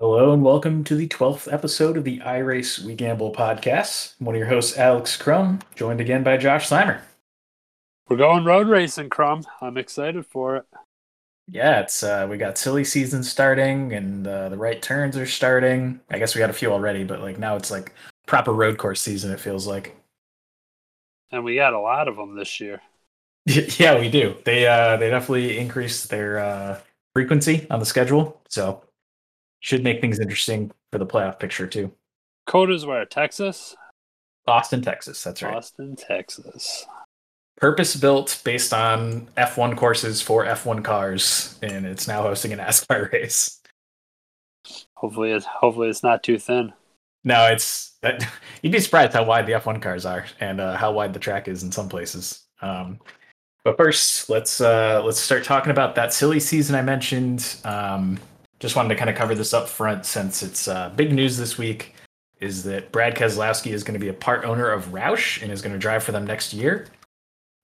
Hello and welcome to the 12th episode of the iRace We Gamble podcast. I'm one of your hosts, Alex Crum, joined again by Josh Slimer. We're going road racing, Crum. I'm excited for it. Yeah, it's uh, we got silly season starting and uh, the right turns are starting. I guess we got a few already, but like now it's like proper road course season. It feels like. And we got a lot of them this year. yeah, we do. They uh, they definitely increased their uh, frequency on the schedule, so should make things interesting for the playoff picture too. COTA's where? Texas? Austin, Texas. That's right. Austin, Texas. Purpose built based on F1 courses for F1 cars, and it's now hosting an NASCAR race. Hopefully, it's hopefully it's not too thin. No, it's that you'd be surprised how wide the F1 cars are and uh, how wide the track is in some places. Um, but first, let's uh, let's start talking about that silly season I mentioned. Um, just wanted to kind of cover this up front since it's uh, big news this week is that Brad Keselowski is going to be a part owner of Roush and is going to drive for them next year.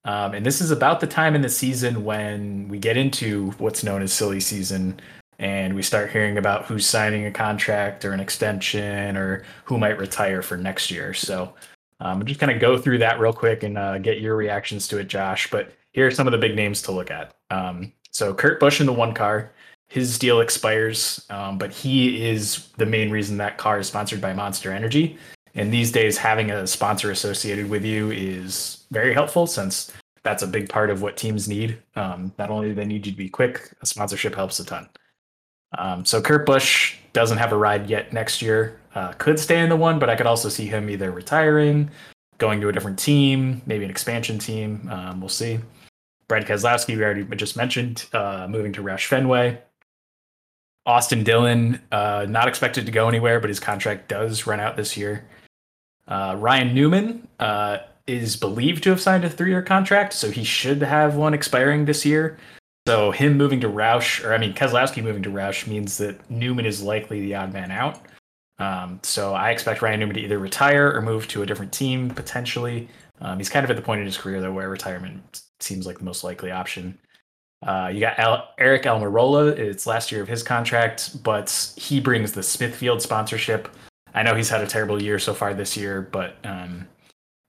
Um, and this is about the time in the season when we get into what's known as silly season and we start hearing about who's signing a contract or an extension or who might retire for next year. So um, I'm just kind of go through that real quick and uh, get your reactions to it, Josh. But here are some of the big names to look at. Um, so Kurt Busch in the one car his deal expires, um, but he is the main reason that car is sponsored by Monster Energy. And these days, having a sponsor associated with you is very helpful since that's a big part of what teams need. Um, not only do they need you to be quick, a sponsorship helps a ton. Um, so Kurt Busch doesn't have a ride yet next year. Uh, could stay in the one, but I could also see him either retiring, going to a different team, maybe an expansion team. Um, we'll see. Brad Keselowski, we already just mentioned, uh, moving to Roush Fenway. Austin Dillon, uh, not expected to go anywhere, but his contract does run out this year. Uh, Ryan Newman uh, is believed to have signed a three-year contract, so he should have one expiring this year. So him moving to Roush, or I mean Keselowski moving to Roush, means that Newman is likely the odd man out. Um, so I expect Ryan Newman to either retire or move to a different team potentially. Um, he's kind of at the point in his career though where retirement seems like the most likely option. Uh, you got Al- Aric Almirola. It's last year of his contract, but he brings the Smithfield sponsorship. I know he's had a terrible year so far this year, but um,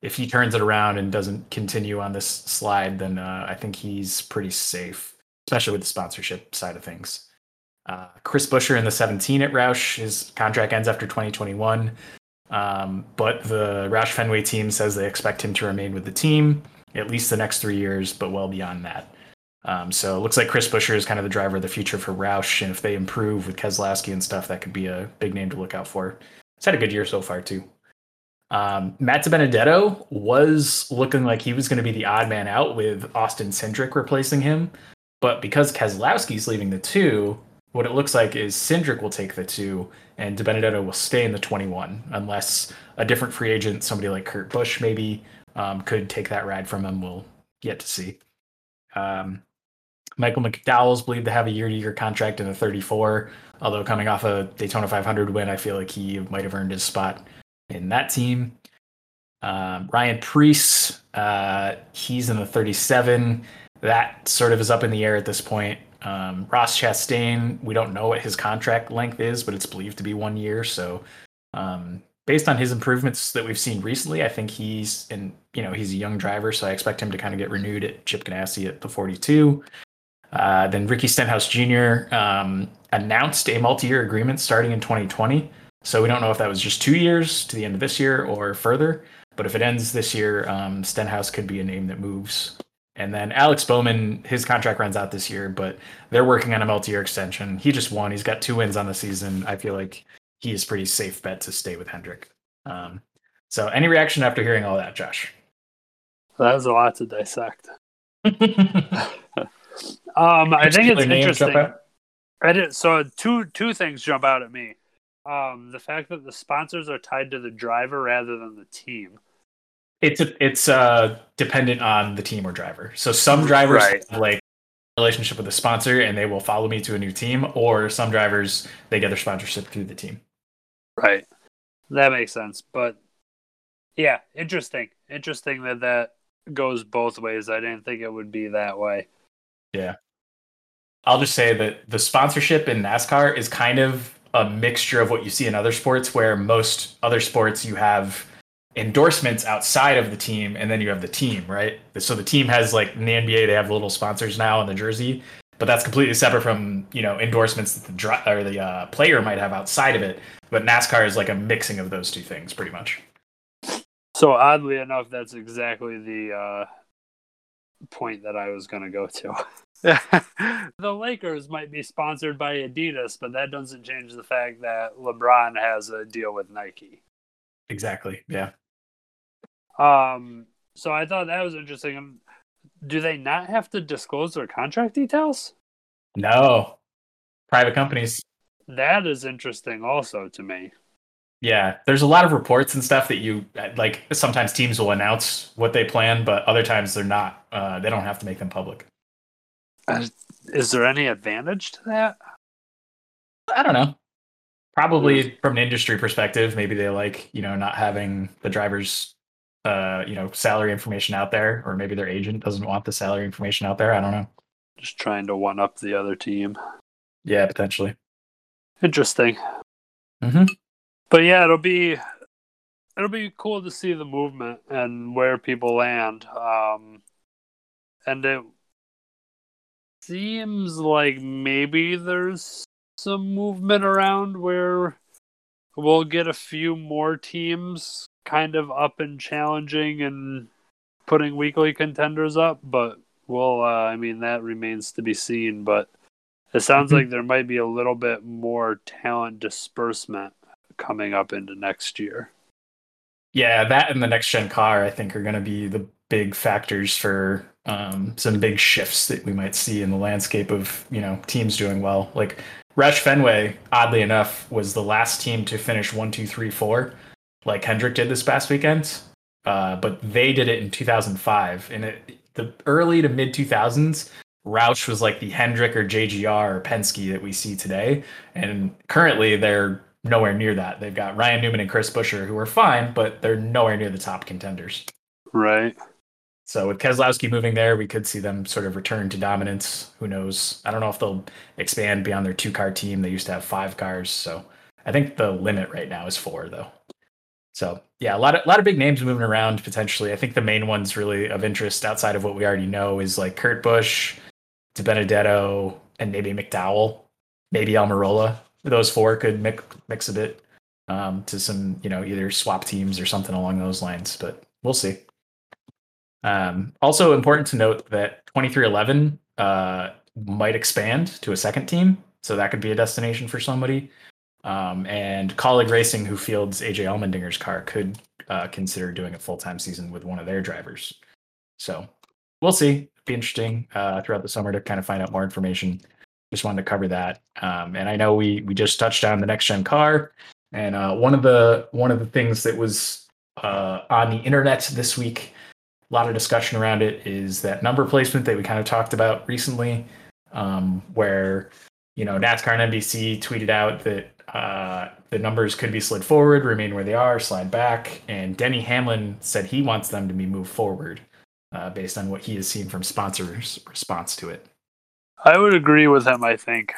if he turns it around and doesn't continue on this slide, then uh, I think he's pretty safe, especially with the sponsorship side of things. Uh, Chris Buescher in the 17 at Roush. His contract ends after 2021, um, but the Roush Fenway team says they expect him to remain with the team at least the next three years, but well beyond that. Um, so it looks like Chris Buescher is kind of the driver of the future for Roush, and if they improve with Keselowski and stuff, that could be a big name to look out for. He's had a good year so far too. Um, Matt DiBenedetto was looking like he was going to be the odd man out with Austin Cindric replacing him, but because Keselowski's leaving the two, what it looks like is Cindric will take the two, and DiBenedetto will stay in the 21, unless a different free agent, somebody like Kurt Busch, maybe um, could take that ride from him. We'll yet to see. Um, Michael McDowell is believed to have a year-to-year contract in the 34. Although coming off a Daytona 500 win, I feel like he might have earned his spot in that team. Um, Ryan Preece, uh, he's in the 37. That sort of is up in the air at this point. Um, Ross Chastain, we don't know what his contract length is, but it's believed to be one year. So, um, based on his improvements that we've seen recently, I think he's in. You know, he's a young driver, so I expect him to kind of get renewed at Chip Ganassi at the 42. Uh, then Ricky Stenhouse Jr. Um, announced a multi-year agreement starting in 2020. So we don't know if that was just two years to the end of this year or further. But if it ends this year, um, Stenhouse could be a name that moves. And then Alex Bowman, his contract runs out this year, but they're working on a multi-year extension. He just won. He's got two wins on the season. I feel like he is pretty safe bet to stay with Hendrick. Um, so, any reaction after hearing all that, Josh? That was a lot to dissect. Um, I think it's interesting. I did, so two two things jump out at me. Um, the fact that the sponsors are tied to the driver rather than the team. It's a, it's uh dependent on the team or driver. So some drivers right. have, like relationship with the sponsor and they will follow me to a new team, or some drivers they get their sponsorship through the team. Right, that makes sense. But yeah, interesting. Interesting that that goes both ways. I didn't think it would be that way. Yeah. I'll just say that the sponsorship in NASCAR is kind of a mixture of what you see in other sports, where most other sports you have endorsements outside of the team, and then you have the team, right? So the team has like in the NBA, they have little sponsors now on the jersey, but that's completely separate from you know endorsements that the dri- or the uh, player might have outside of it. But NASCAR is like a mixing of those two things, pretty much. So oddly enough, that's exactly the uh, point that I was going to go to. the Lakers might be sponsored by Adidas, but that doesn't change the fact that LeBron has a deal with Nike. Exactly. Yeah. Um. So I thought that was interesting. Um, do they not have to disclose their contract details? No. Private companies. That is interesting, also to me. Yeah, there's a lot of reports and stuff that you like. Sometimes teams will announce what they plan, but other times they're not. Uh, they don't have to make them public. Uh, is there any advantage to that? I don't know. Probably from an industry perspective, maybe they like you know not having the drivers, uh, you know, salary information out there, or maybe their agent doesn't want the salary information out there. I don't know. Just trying to one up the other team. Yeah, potentially. Interesting. Mm-hmm but yeah, it'll be it'll be cool to see the movement and where people land. Um, and it seems like maybe there's some movement around where we'll get a few more teams kind of up and challenging and putting weekly contenders up, but well, uh, I mean that remains to be seen. But it sounds mm-hmm. like there might be a little bit more talent disbursement coming up into next year. Yeah, that and the next gen car, I think, are going to be the big factors for um, some big shifts that we might see in the landscape of you know teams doing well. Like Roush Fenway, oddly enough, was the last team to finish one, two, three, four, like Hendrick did this past weekend. Uh, but they did it in 2005. In it, the early to mid 2000s, Roush was like the Hendrick or JGR or Penske that we see today, and currently they're nowhere near that. They've got Ryan Newman and Chris Buescher, who are fine, but they're nowhere near the top contenders. Right. So with Keselowski moving there, we could see them sort of return to dominance. Who knows? I don't know if they'll expand beyond their two car team. They used to have five cars, so I think the limit right now is four, though. So yeah, a lot of a lot of big names moving around potentially. I think the main ones really of interest outside of what we already know is like Kurt Busch, DiBenedetto, and maybe McDowell, maybe Almirola those four could mix mix a bit um, to some, you know, either swap teams or something along those lines. But we'll see. Um, also important to note that 2311 uh, might expand to a second team, so that could be a destination for somebody. Um, and Kaulig Racing, who fields AJ Allmendinger's car, could uh, consider doing a full time season with one of their drivers. So we'll see. Be interesting uh, throughout the summer to kind of find out more information just wanted to cover that. Um, and I know we we just touched on the next gen car, and uh, one of the one of the things that was uh, on the internet this week, a lot of discussion around it, is that number placement that we kind of talked about recently, um, where you know NASCAR and NBC tweeted out that uh, the numbers could be slid forward, remain where they are, slide back, and Denny Hamlin said he wants them to be moved forward. Uh, based on what he has seen from sponsors' response to it. I would agree with him. I think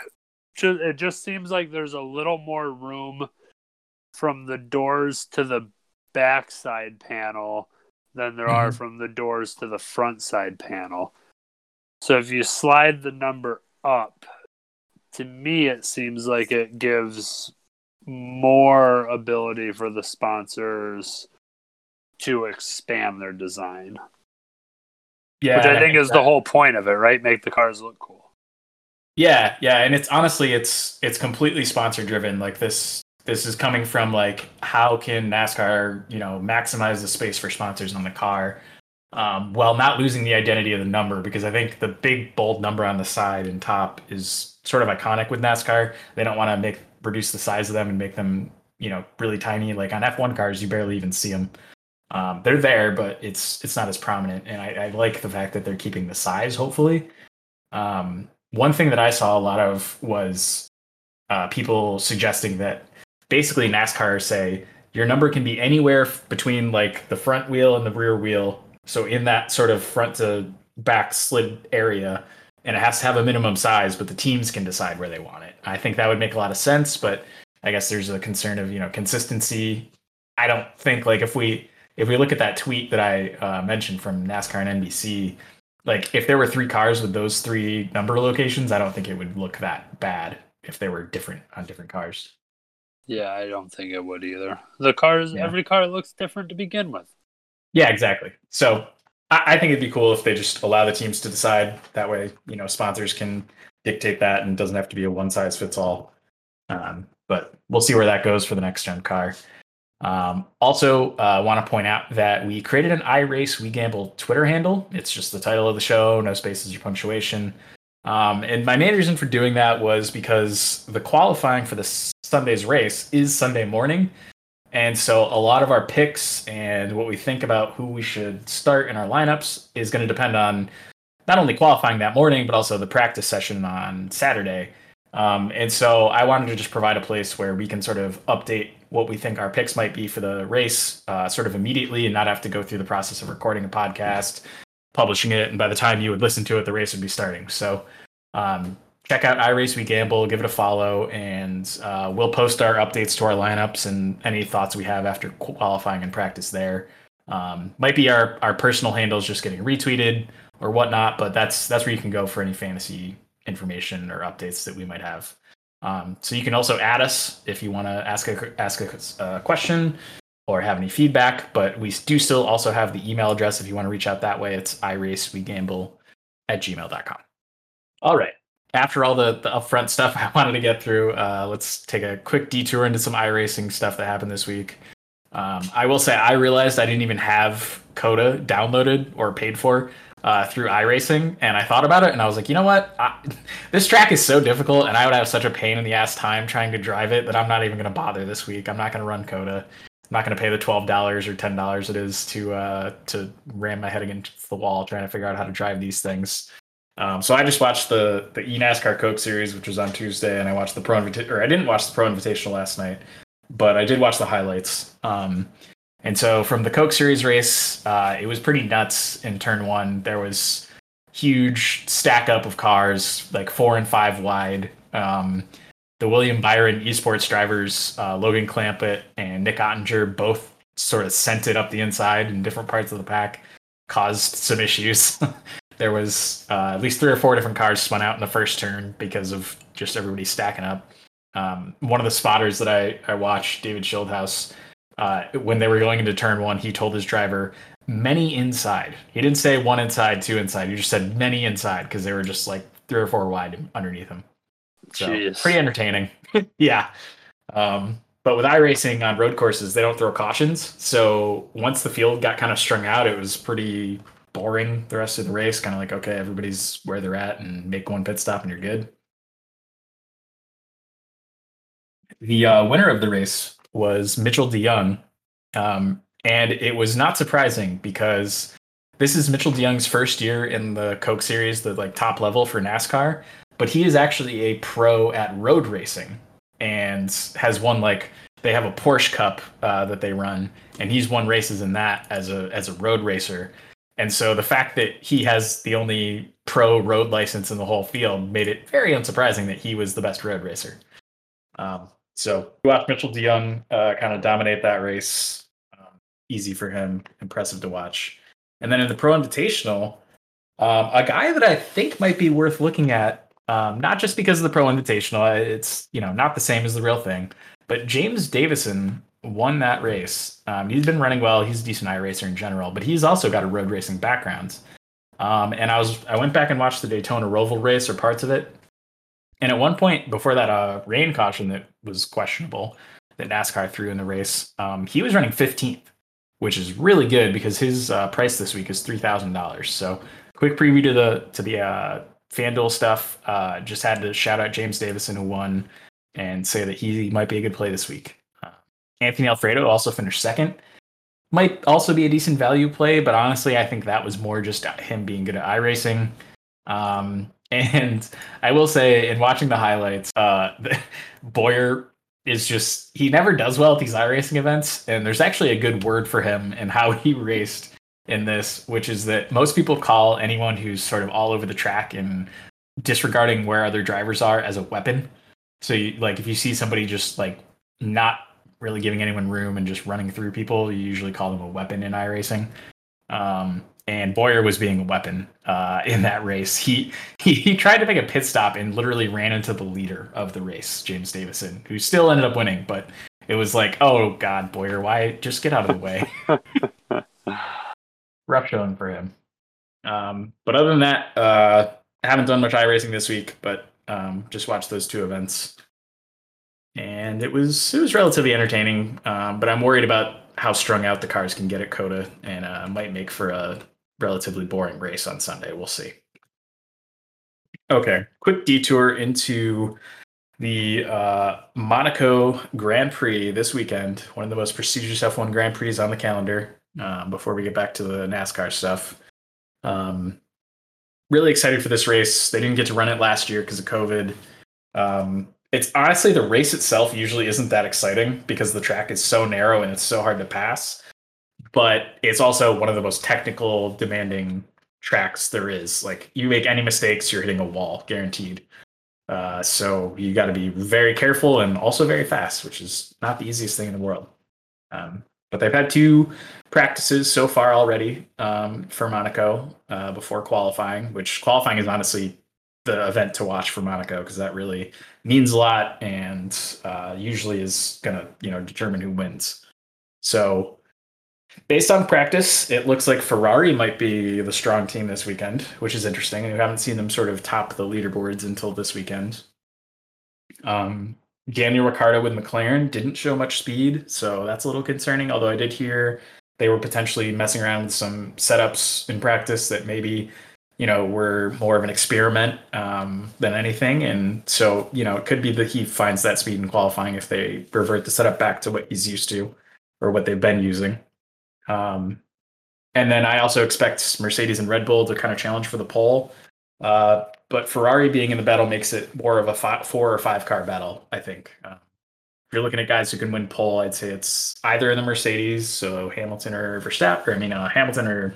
it just seems like there's a little more room from the doors to the backside panel than there mm-hmm. are from the doors to the front side panel. So if you slide the number up, to me it seems like it gives more ability for the sponsors to expand their design. Yeah, which I think is the whole point of it, right? Make the cars look cool. Yeah, yeah, and it's honestly it's it's completely sponsor driven. Like this this is coming from like how can NASCAR, you know, maximize the space for sponsors on the car um, while not losing the identity of the number because I think the big bold number on the side and top is sort of iconic with NASCAR. They don't want to make reduce the size of them and make them, you know, really tiny. Like on F1 cars, you barely even see them. Um, they're there, but it's it's not as prominent. And I, I like the fact that they're keeping the size, hopefully. Um, one thing that I saw a lot of was uh, people suggesting that basically NASCAR say your number can be anywhere between like the front wheel and the rear wheel. So in that sort of front to back slid area, and it has to have a minimum size, but the teams can decide where they want it. I think that would make a lot of sense, but I guess there's a concern of you know consistency. I don't think like if we if we look at that tweet that I uh, mentioned from NASCAR and NBC, like if there were three cars with those three number locations, I don't think it would look that bad if they were different on different cars. Yeah, I don't think it would either. The cars, Yeah. every car looks different to begin with. Yeah, exactly. So I, I think it'd be cool if they just allow the teams to decide. That way, you know, sponsors can dictate that and it doesn't have to be a one size fits all. Um, but we'll see where that goes for the next gen car. Um, also, uh, want to point out that we created an iRace We Gamble Twitter handle. It's just the title of the show, no spaces or punctuation. Um, and my main reason for doing that was because the qualifying for the Sunday's race is Sunday morning. And so a lot of our picks and what we think about who we should start in our lineups is going to depend on not only qualifying that morning, but also the practice session on Saturday. Um, and so I wanted to just provide a place where we can sort of update what we think our picks might be for the race uh, sort of immediately and not have to go through the process of recording a podcast, publishing it, and by the time you would listen to it, the race would be starting. So um, check out iRace We Gamble, give it a follow, and uh, we'll post our updates to our lineups and any thoughts we have after qualifying and practice there. Um, might be our, our personal handles just getting retweeted or whatnot, but that's that's where you can go for any fantasy information or updates that we might have. Um, so you can also add us if you want to ask a ask a uh, question or have any feedback. But we do still also have the email address if you want to reach out that way. It's iracewegamble at gmail.com. All right. After all the, the upfront stuff I wanted to get through, uh, let's take a quick detour into some iRacing stuff that happened this week. Um, I will say I realized I didn't even have COTA downloaded or paid for uh, through iRacing, and I thought about it, and I was like, you know what? I, this track is so difficult, and I would have such a pain in the ass time trying to drive it that I'm not even going to bother this week. I'm not going to run COTA. I'm not going to pay the twelve dollars or ten dollars it is to uh, to ram my head against the wall trying to figure out how to drive these things. Um, so I just watched the the eNASCAR Coke Series, which was on Tuesday, and I watched the Pro Invita- or I didn't watch the Pro Invitational last night, but I did watch the highlights. Um, and so from the Coke Series race, uh, it was pretty nuts in turn one. There was huge stack up of cars, like four and five wide. Um, the William Byron esports drivers, uh, Logan Clampitt and Nick Ottinger, both sort of sent it up the inside in different parts of the pack, caused some issues. there was uh, at least three or four different cars spun out in the first turn because of just everybody stacking up. Um, one of the spotters that I, I watched, David Schildhouse, uh, when they were going into turn one, he told his driver many inside. He didn't say one inside, two inside. He just said many inside because they were just like three or four wide underneath him. So Jeez. pretty entertaining. yeah. Um, but with iRacing on road courses, they don't throw cautions. So once the field got kind of strung out, it was pretty boring the rest of the race. Kind of like, okay, everybody's where they're at and make one pit stop and you're good. The uh, winner of the race was Mitchell deJong. Um, and it was not surprising because this is Mitchell deJong's first year in the Coke Series, the like top level for NASCAR. But he is actually a pro at road racing and has won like they have a Porsche Cup uh, that they run, and he's won races in that as a as a road racer. And so the fact that he has the only pro road license in the whole field made it very unsurprising that he was the best road racer. Um, so we watched Mitchell deJong uh, kind of dominate that race. Um, easy for him, impressive to watch. And then in the Pro Invitational, um, a guy that I think might be worth looking at, um, not just because of the Pro Invitational, it's you know not the same as the real thing, but James Davison won that race. Um, he's been running well. He's a decent iRacer in general, but he's also got a road racing background. Um, and I was I went back and watched the Daytona Roval race or parts of it. And at one point before that uh, rain caution that was questionable that NASCAR threw in the race, um, he was running 15th, which is really good because his uh, price this week is three thousand dollars. So quick preview to the to the uh, FanDuel stuff. Uh, just had to shout out James Davison who won and say that he might be a good play this week. Uh, Anthony Alfredo also finished second. Might also be a decent value play, but honestly, I think that was more just him being good at iRacing. Um, and I will say, in watching the highlights, uh, Boyer is just he never does well at these iRacing events, and there's actually a good word for him and how he raced in this, which is that most people call anyone who's sort of all over the track and disregarding where other drivers are as a weapon. So, you, like, if you see somebody just like not really giving anyone room and just running through people. You usually call them a weapon in iRacing. Um, and Boyer was being a weapon uh, in that race. He, he he tried to make a pit stop and literally ran into the leader of the race, James Davison, who still ended up winning. But it was like, oh God, Boyer, why just get out of the way? Rough showing for him. Um, but other than that, uh, I haven't done much iRacing this week, but um, just watched those two events, and it was it was relatively entertaining. Um, but I'm worried about how strung out the cars can get at COTA, and uh, might make for a relatively boring race on Sunday. We'll see. Okay, quick detour into the uh, Monaco Grand Prix this weekend, one of the most prestigious F1 Grand Prix on the calendar. Uh, before we get back to the NASCAR stuff, um, really excited for this race. They didn't get to run it last year because of COVID. Um, it's honestly the race itself usually isn't that exciting because the track is so narrow and it's so hard to pass. But it's also one of the most technical, demanding tracks there is. Like you make any mistakes, you're hitting a wall, guaranteed. Uh, so you got to be very careful and also very fast, which is not the easiest thing in the world. Um, but they've had two practices so far already um, for Monaco uh, before qualifying, which qualifying is honestly the event to watch for Monaco because that really means a lot and uh, usually is going to you know determine who wins. So based on practice, it looks like Ferrari might be the strong team this weekend, which is interesting. And we haven't seen them sort of top the leaderboards until this weekend. Um, Daniel Ricciardo with McLaren didn't show much speed, so that's a little concerning. Although I did hear they were potentially messing around with some setups in practice that maybe you know were more of an experiment um, than anything, and so you know it could be that he finds that speed in qualifying if they revert the setup back to what he's used to or what they've been using. Um, and then I also expect Mercedes and Red Bull to kind of challenge for the pole. Uh, but Ferrari being in the battle makes it more of a five, four or five car battle, I think. Uh, if you're looking at guys who can win pole, I'd say it's either in the Mercedes, so Hamilton or Verstappen, or I mean, uh, Hamilton or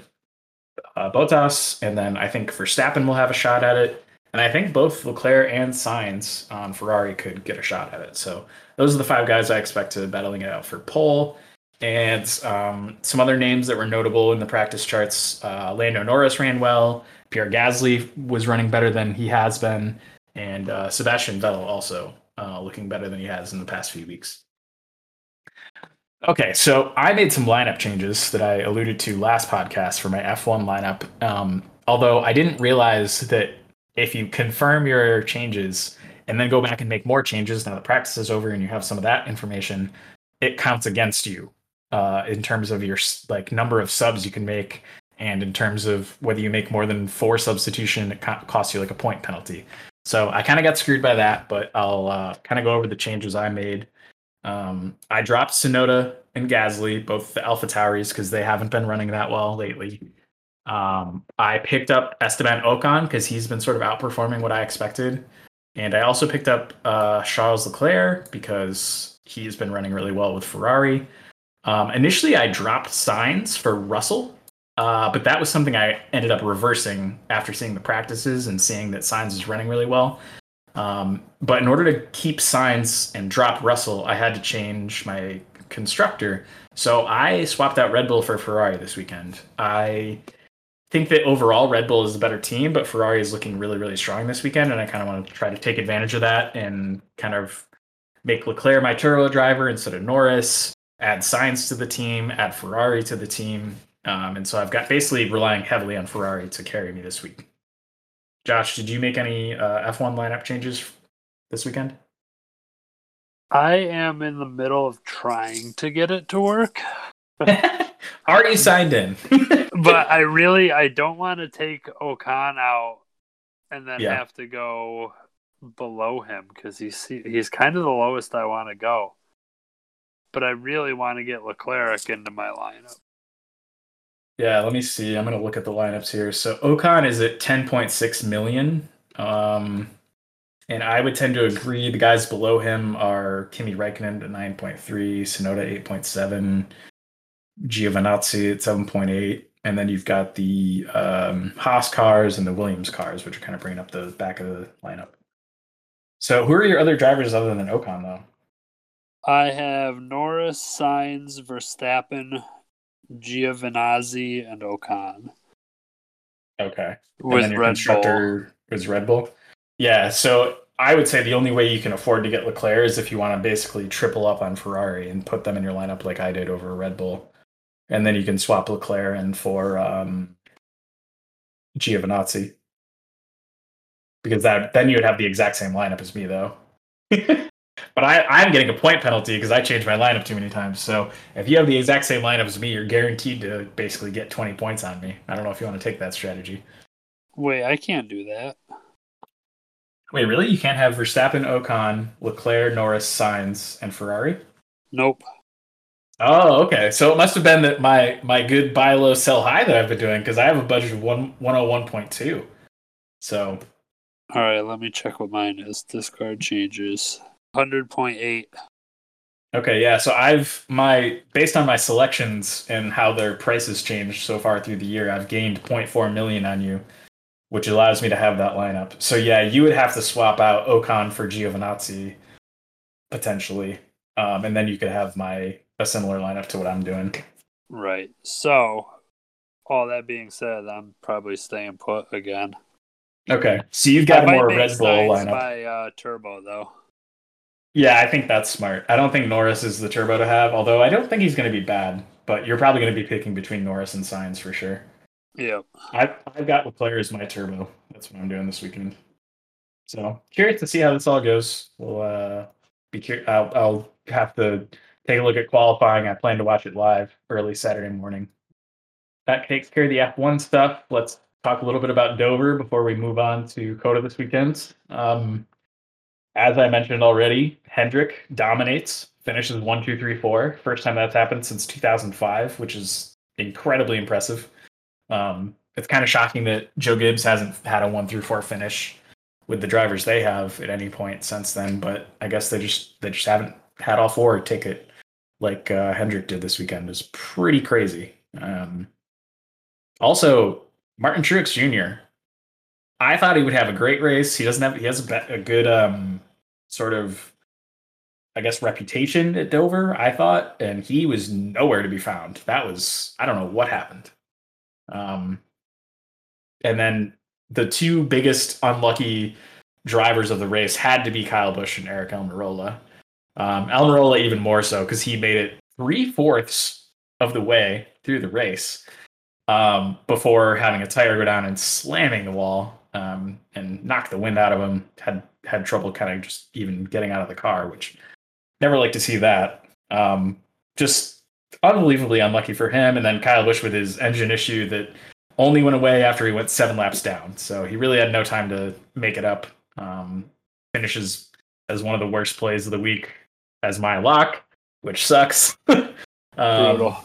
uh, Bottas. And then I think Verstappen will have a shot at it. And I think both Leclerc and Sainz on Ferrari could get a shot at it. So those are the five guys I expect to battling it out for pole. And um, some other names that were notable in the practice charts uh, Lando Norris ran well. Pierre Gasly was running better than he has been. And uh, Sebastian Vettel also uh, looking better than he has in the past few weeks. Okay, so I made some lineup changes that I alluded to last podcast for my F1 lineup. Um, although I didn't realize that if you confirm your changes and then go back and make more changes now the practice is over and you have some of that information, it counts against you uh, in terms of your like number of subs you can make, and in terms of whether you make more than four substitution, it co- costs you like a point penalty. So I kind of got screwed by that, but I'll uh, kind of go over the changes I made. Um, I dropped Tsunoda and Gasly, both the Alpha Tauris, because they haven't been running that well lately. Um, I picked up Esteban Ocon because he's been sort of outperforming what I expected. And I also picked up uh, Charles Leclerc because he's been running really well with Ferrari. Um, initially, I dropped Sainz for Russell, uh, but that was something I ended up reversing after seeing the practices and seeing that Sainz is running really well. Um, but in order to keep Sainz and drop Russell, I had to change my constructor. So I swapped out Red Bull for Ferrari this weekend. I think that overall Red Bull is a better team, but Ferrari is looking really, really strong this weekend, and I kind of want to try to take advantage of that and kind of make Leclerc my turbo driver instead of Norris add Sainz to the team, add Ferrari to the team. Um, and so I've got basically relying heavily on Ferrari to carry me this week. Josh, did you make any uh, F1 lineup changes this weekend? I am in the middle of trying to get it to work. Already signed in. but I really I don't want to take Ocon out and then yeah. have to go below him because he's he's kind of the lowest I want to go but I really want to get Leclerc into my lineup. Yeah, let me see. I'm going to look at the lineups here. So Ocon is at 10.6 million. Um, and I would tend to agree. The guys below him are Kimi Räikkönen at 9.3, Tsunoda 8.7, Giovinazzi at 7.8. And then you've got the um, Haas cars and the Williams cars, which are kind of bringing up the back of the lineup. So who are your other drivers other than Ocon, though? I have Norris, Sainz, Verstappen, Giovinazzi, and Ocon. Okay. With and then Red Bull. is Red Bull. Yeah, so I would say the only way you can afford to get Leclerc is if you want to basically triple up on Ferrari and put them in your lineup like I did over Red Bull, and then you can swap Leclerc in for um, Giovinazzi. Because that then you would have the exact same lineup as me though. but I, I'm getting a point penalty because I changed my lineup too many times. So if you have the exact same lineup as me, you're guaranteed to basically get 20 points on me. I don't know if you want to take that strategy. Wait, I can't do that. Wait, really? You can't have Verstappen, Ocon, Leclerc, Norris, Sainz, and Ferrari? Nope. Oh, okay. So it must have been that my my good buy low, sell high that I've been doing because I have a budget of one one hundred one point two. So All right, let me check what mine is. Discard changes. 100.8. okay, yeah. So I've my based on my selections and how their prices changed so far through the year, I've gained 0.4 million on you, which allows me to have that lineup. So yeah, you would have to swap out Ocon for Giovinazzi potentially, um, and then you could have my a similar lineup to what I'm doing. Right. So, all that being said, I'm probably staying put again. Okay, so you've got I more Red Bull lineup. by uh, Turbo, though. Yeah, I think that's smart. I don't think Norris is the turbo to have, although I don't think he's going to be bad. But you're probably going to be picking between Norris and Sainz for sure. Yeah, I've, I've got Leclerc as my turbo. That's what I'm doing this weekend. So curious to see how this all goes. We'll uh, be cur- I'll, I'll have to take a look at qualifying. I plan to watch it live early Saturday morning. That takes care of the F1 stuff. Let's talk a little bit about Dover before we move on to COTA this weekend. Um, as I mentioned already, Hendrick dominates, finishes one, two, three, four. First time that's happened since 2005, which is incredibly impressive. Um, it's kind of shocking that Joe Gibbs hasn't had a one through four finish with the drivers they have at any point since then. But I guess they just they just haven't had all four take it like uh, Hendrick did this weekend. Is pretty crazy. Um, also, Martin Truex Jr. I thought he would have a great race. He doesn't have. He has a, be- a good um, sort of, I guess, reputation at Dover. I thought, and he was nowhere to be found. That was I don't know what happened. Um, and then the two biggest unlucky drivers of the race had to be Kyle Busch and Aric Almirola. Um, Almirola even more so because he made it three fourths of the way through the race um, before having a tire go down and slamming the wall um, and knock the wind out of him. Had had trouble kind of just even getting out of the car, which never like to see that. Um, just unbelievably unlucky for him. And then Kyle Busch with his engine issue that only went away after he went seven laps down. So he really had no time to make it up. Um, finishes as one of the worst plays of the week as my lock, which sucks. um, Brutal.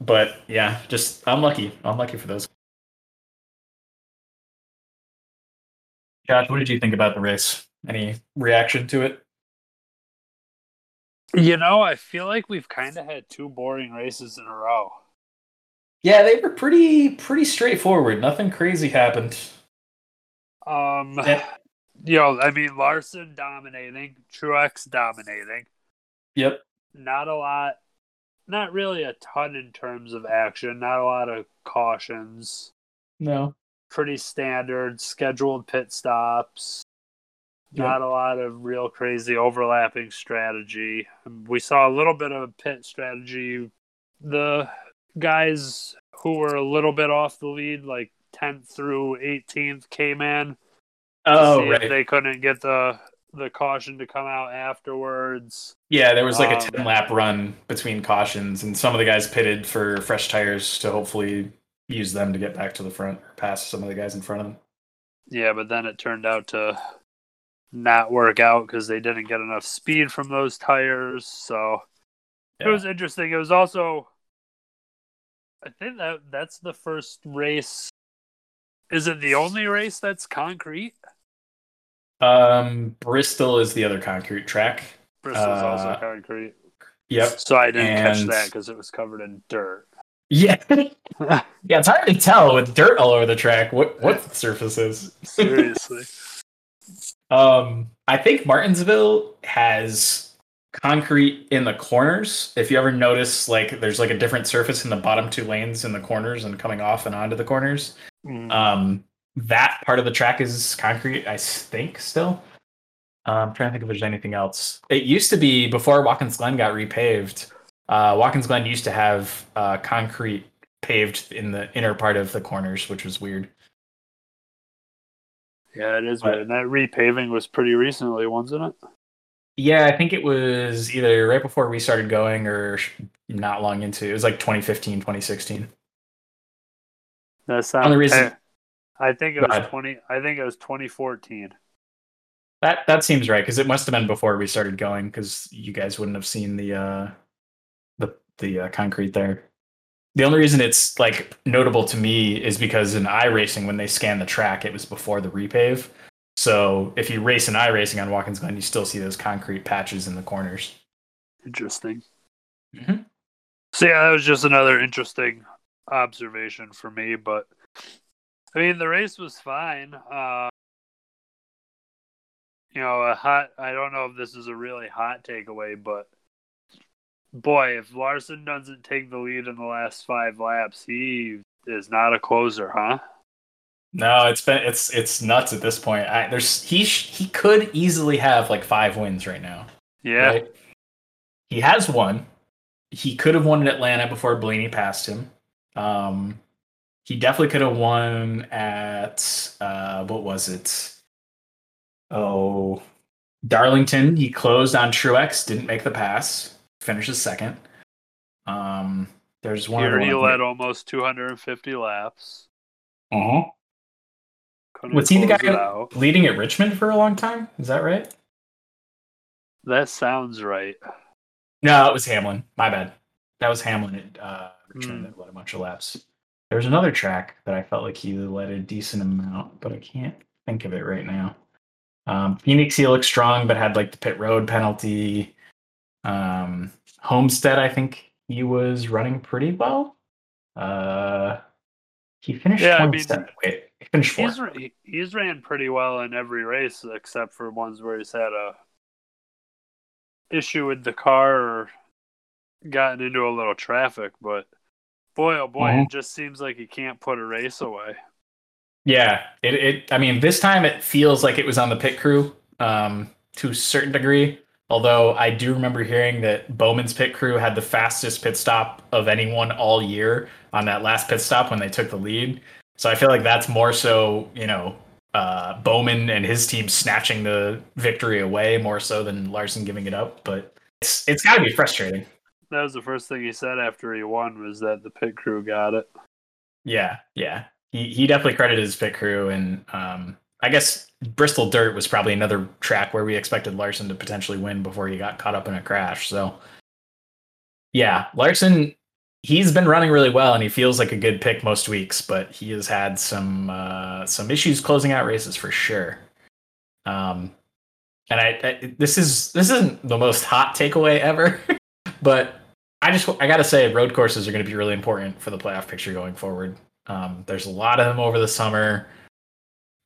but yeah, just unlucky. Unlucky for those. Josh, what did you think about the race? Any reaction to it? You know, I feel like we've kind of had two boring races in a row. Yeah, they were pretty pretty straightforward. Nothing crazy happened. Um, Yeah. you know, I mean, Larson dominating, Truex dominating. Yep. Not a lot, not really a ton in terms of action. Not a lot of cautions. No. Pretty standard scheduled pit stops. Yep. Not a lot of real crazy overlapping strategy. We saw a little bit of pit strategy. The guys who were a little bit off the lead, like 10th through 18th, came in. Oh, right. They couldn't get the the caution to come out afterwards. Yeah, there was like a Um, 10 lap run between cautions, and some of the guys pitted for fresh tires to hopefully use them to get back to the front or pass some of the guys in front of them. Yeah, but then it turned out to not work out because they didn't get enough speed from those tires. So Yeah. it was interesting. It was also, I think that that's the first race. Is it the only race that's concrete? Um, Bristol is the other concrete track. Bristol's also Uh, concrete. Yep. So I didn't catch that because it was covered in dirt. Yeah. yeah, it's hard to tell with dirt all over the track what what the surface is. Seriously. Um, I think Martinsville has concrete in the corners. If you ever notice, like there's like a different surface in the bottom two lanes in the corners and coming off and onto the corners. Mm. Um, that part of the track is concrete, I think, still. Uh, I'm trying to think if there's anything else. It used to be before Watkins Glen got repaved. Uh, Watkins Glen used to have uh, concrete paved in the inner part of the corners, which was weird. yeah, it is but- weird. And that repaving was pretty recently, wasn't it? Yeah, I think it was either right before we started going or not long into. It was like 2015, 2016. That sounds. Only reason- I think it was ahead. twenty. I think it was 2014. That that seems right because it must have been before we started going because you guys wouldn't have seen the uh, the uh, concrete there. The only reason it's like notable to me is because in iRacing when they scan the track, it was before the repave. So if you race in iRacing on Watkins Glen, you still see those concrete patches in the corners. Interesting. Mhm. So yeah, that was just another interesting observation for me. But I mean, the race was fine. Uh, you know, a hot. I don't know if this is a really hot takeaway, but boy, if Larson doesn't take the lead in the last five laps, he is not a closer, huh? No, it's been it's it's nuts at this point. I, there's he sh- he could easily have like five wins right now. Yeah. right? He has one. He could have won in Atlanta before Blaney passed him. Um, he definitely could have won at uh, what was it? Oh, Darlington. He closed on Truex, didn't make the pass, finishes second. Um, there's one. He already one led almost 250 laps. think- Uh-huh. Couldn't Was he the guy leading at Richmond for a long time? Is that right? That sounds right. No, it was Hamlin. My bad. That was Hamlin at uh, Richmond Hmm. that led a bunch of laps. There was another track that I felt like he led a decent amount, but I can't think of it right now. Um, Phoenix, he looked strong, but had like the pit road penalty. Um, Homestead, I think he was running pretty well. Uh, he finished Yeah, I mean, Wait, he finished. He's he's ran pretty well in every race except for ones where he's had a issue with the car or gotten into a little traffic. But boy, oh boy, Mhm. it just seems like he can't put a race away. Yeah, it, it. I mean, this time it feels like it was on the pit crew um, to a certain degree. Although I do remember hearing that Bowman's pit crew had the fastest pit stop of anyone all year on that last pit stop when they took the lead. So I feel like that's more so, you know, uh, Bowman and his team snatching the victory away more so than Larson giving it up. But it's it's got to be frustrating. That was the first thing he said after he won was that the pit crew got it. Yeah, yeah. He he definitely credited his pit crew, and um, I guess Bristol Dirt was probably another track where we expected Larson to potentially win before he got caught up in a crash. So, yeah, Larson, he's been running really well, and he feels like a good pick most weeks, but he has had some uh, some issues closing out races for sure. Um, and I, I this is this isn't the most hot takeaway ever, but I just I gotta say road courses are going to be really important for the playoff picture going forward. Um, there's a lot of them over the summer,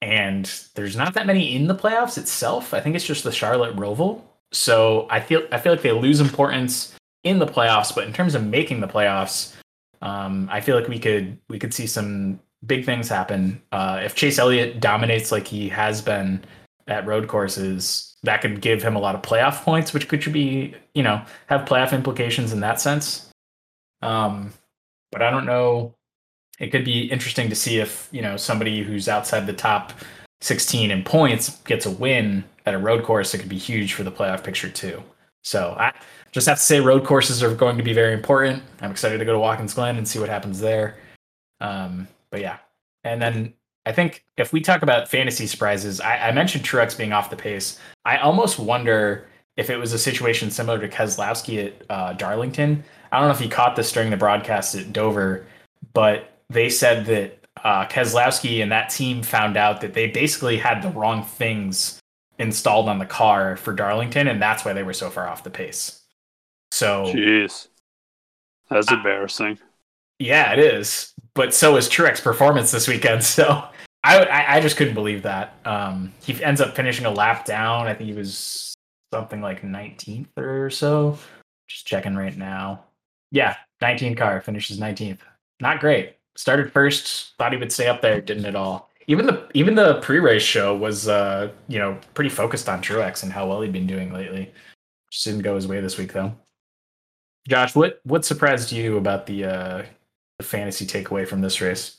and there's not that many in the playoffs itself. I think it's just the Charlotte Roval. So I feel I feel like they lose importance in the playoffs, but in terms of making the playoffs, um, I feel like we could we could see some big things happen. Uh, if Chase Elliott dominates like he has been at road courses, that could give him a lot of playoff points, which could be you know have playoff implications in that sense. Um, but I don't know it could be interesting to see if you know somebody who's outside the top 16 in points gets a win at a road course it could be huge for the playoff picture too. So i just have to say road courses are going to be very important. I'm excited to go to watkins glen and see what happens there. Um, but yeah. And then i think if we talk about fantasy surprises i, I mentioned truex being off the pace. I almost wonder if it was a situation similar to keselowski at uh, darlington. I don't know if you caught this during the broadcast at dover but they said that uh, Keselowski and that team found out that they basically had the wrong things installed on the car for Darlington, and that's why they were so far off the pace. So Jeez. That's embarrassing. yeah, it is. But so is Truex performance this weekend. So I, I I just couldn't believe that. Um, he ends up finishing a lap down. I think he was something like 19th or so. Just checking right now. Yeah, 19 car finishes 19th. Not great. Started first, thought he would stay up there, didn't at all. Even the even the pre-race show was uh, you know, pretty focused on Truex and how well he'd been doing lately. Just didn't go his way this week though. Josh, what what surprised you about the uh the fantasy takeaway from this race?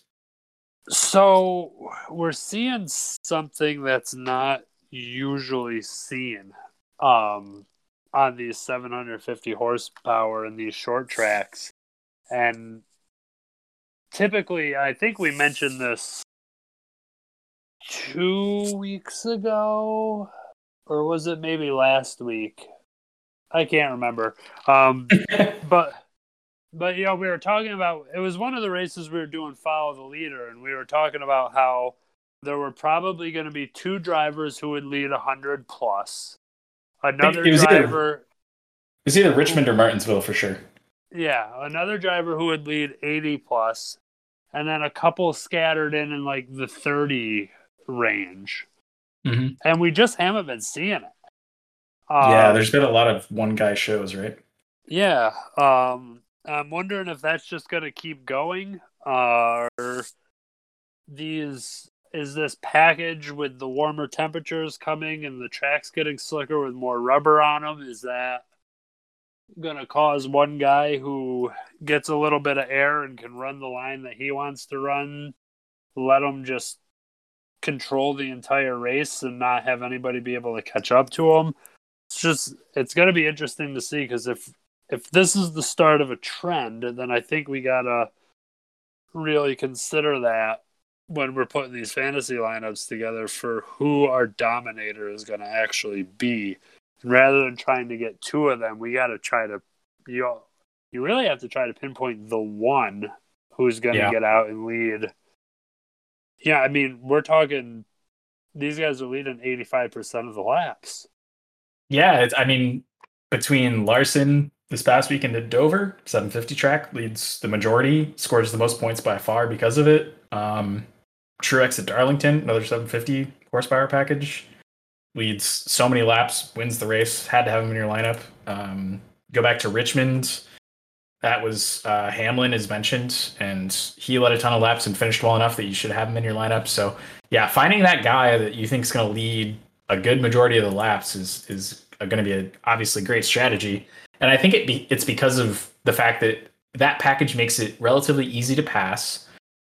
So we're seeing something that's not usually seen um, on these 750 horsepower and these short tracks. And typically, I think we mentioned this two weeks ago, or was it maybe last week? I can't remember. Um, but but you know, we were talking about it was one of the races we were doing follow the leader, and we were talking about how there were probably going to be two drivers who would lead hundred plus. Another it was driver. Either, it was either Richmond or Martinsville for sure. Yeah, another driver who would lead eighty plus, and then a couple scattered in in like the thirty range. Mm-hmm. And we just haven't been seeing it. Um, yeah, there's been a lot of one guy shows, right? Yeah. Um, I'm wondering if that's just going to keep going, uh, or these is this package with the warmer temperatures coming and the tracks getting slicker with more rubber on them. Is that going to cause one guy who gets a little bit of air and can run the line that he wants to run, let him just control the entire race and not have anybody be able to catch up to him? It's just it's going to be interesting to see because if if this is the start of a trend, then I think we gotta really consider that when we're putting these fantasy lineups together for who our dominator is going to actually be. Rather than trying to get two of them, we got to try to you you really have to try to pinpoint the one who's going to yeah. get out and lead. Yeah, I mean, we're talking these guys are leading 85% of the laps. Yeah, I mean, between Larson, this past weekend at Dover, 750 track leads the majority, scores the most points by far because of it. Um, Truex at Darlington, another 750 horsepower package, leads so many laps, wins the race. Had to have him in your lineup. Um, go back to Richmond. That was uh, Hamlin, as mentioned, and he led a ton of laps and finished well enough that you should have him in your lineup. So, yeah, finding that guy that you think is going to lead a good majority of the laps is is going to be a obviously great strategy and I think it be, it's because of the fact that that package makes it relatively easy to pass.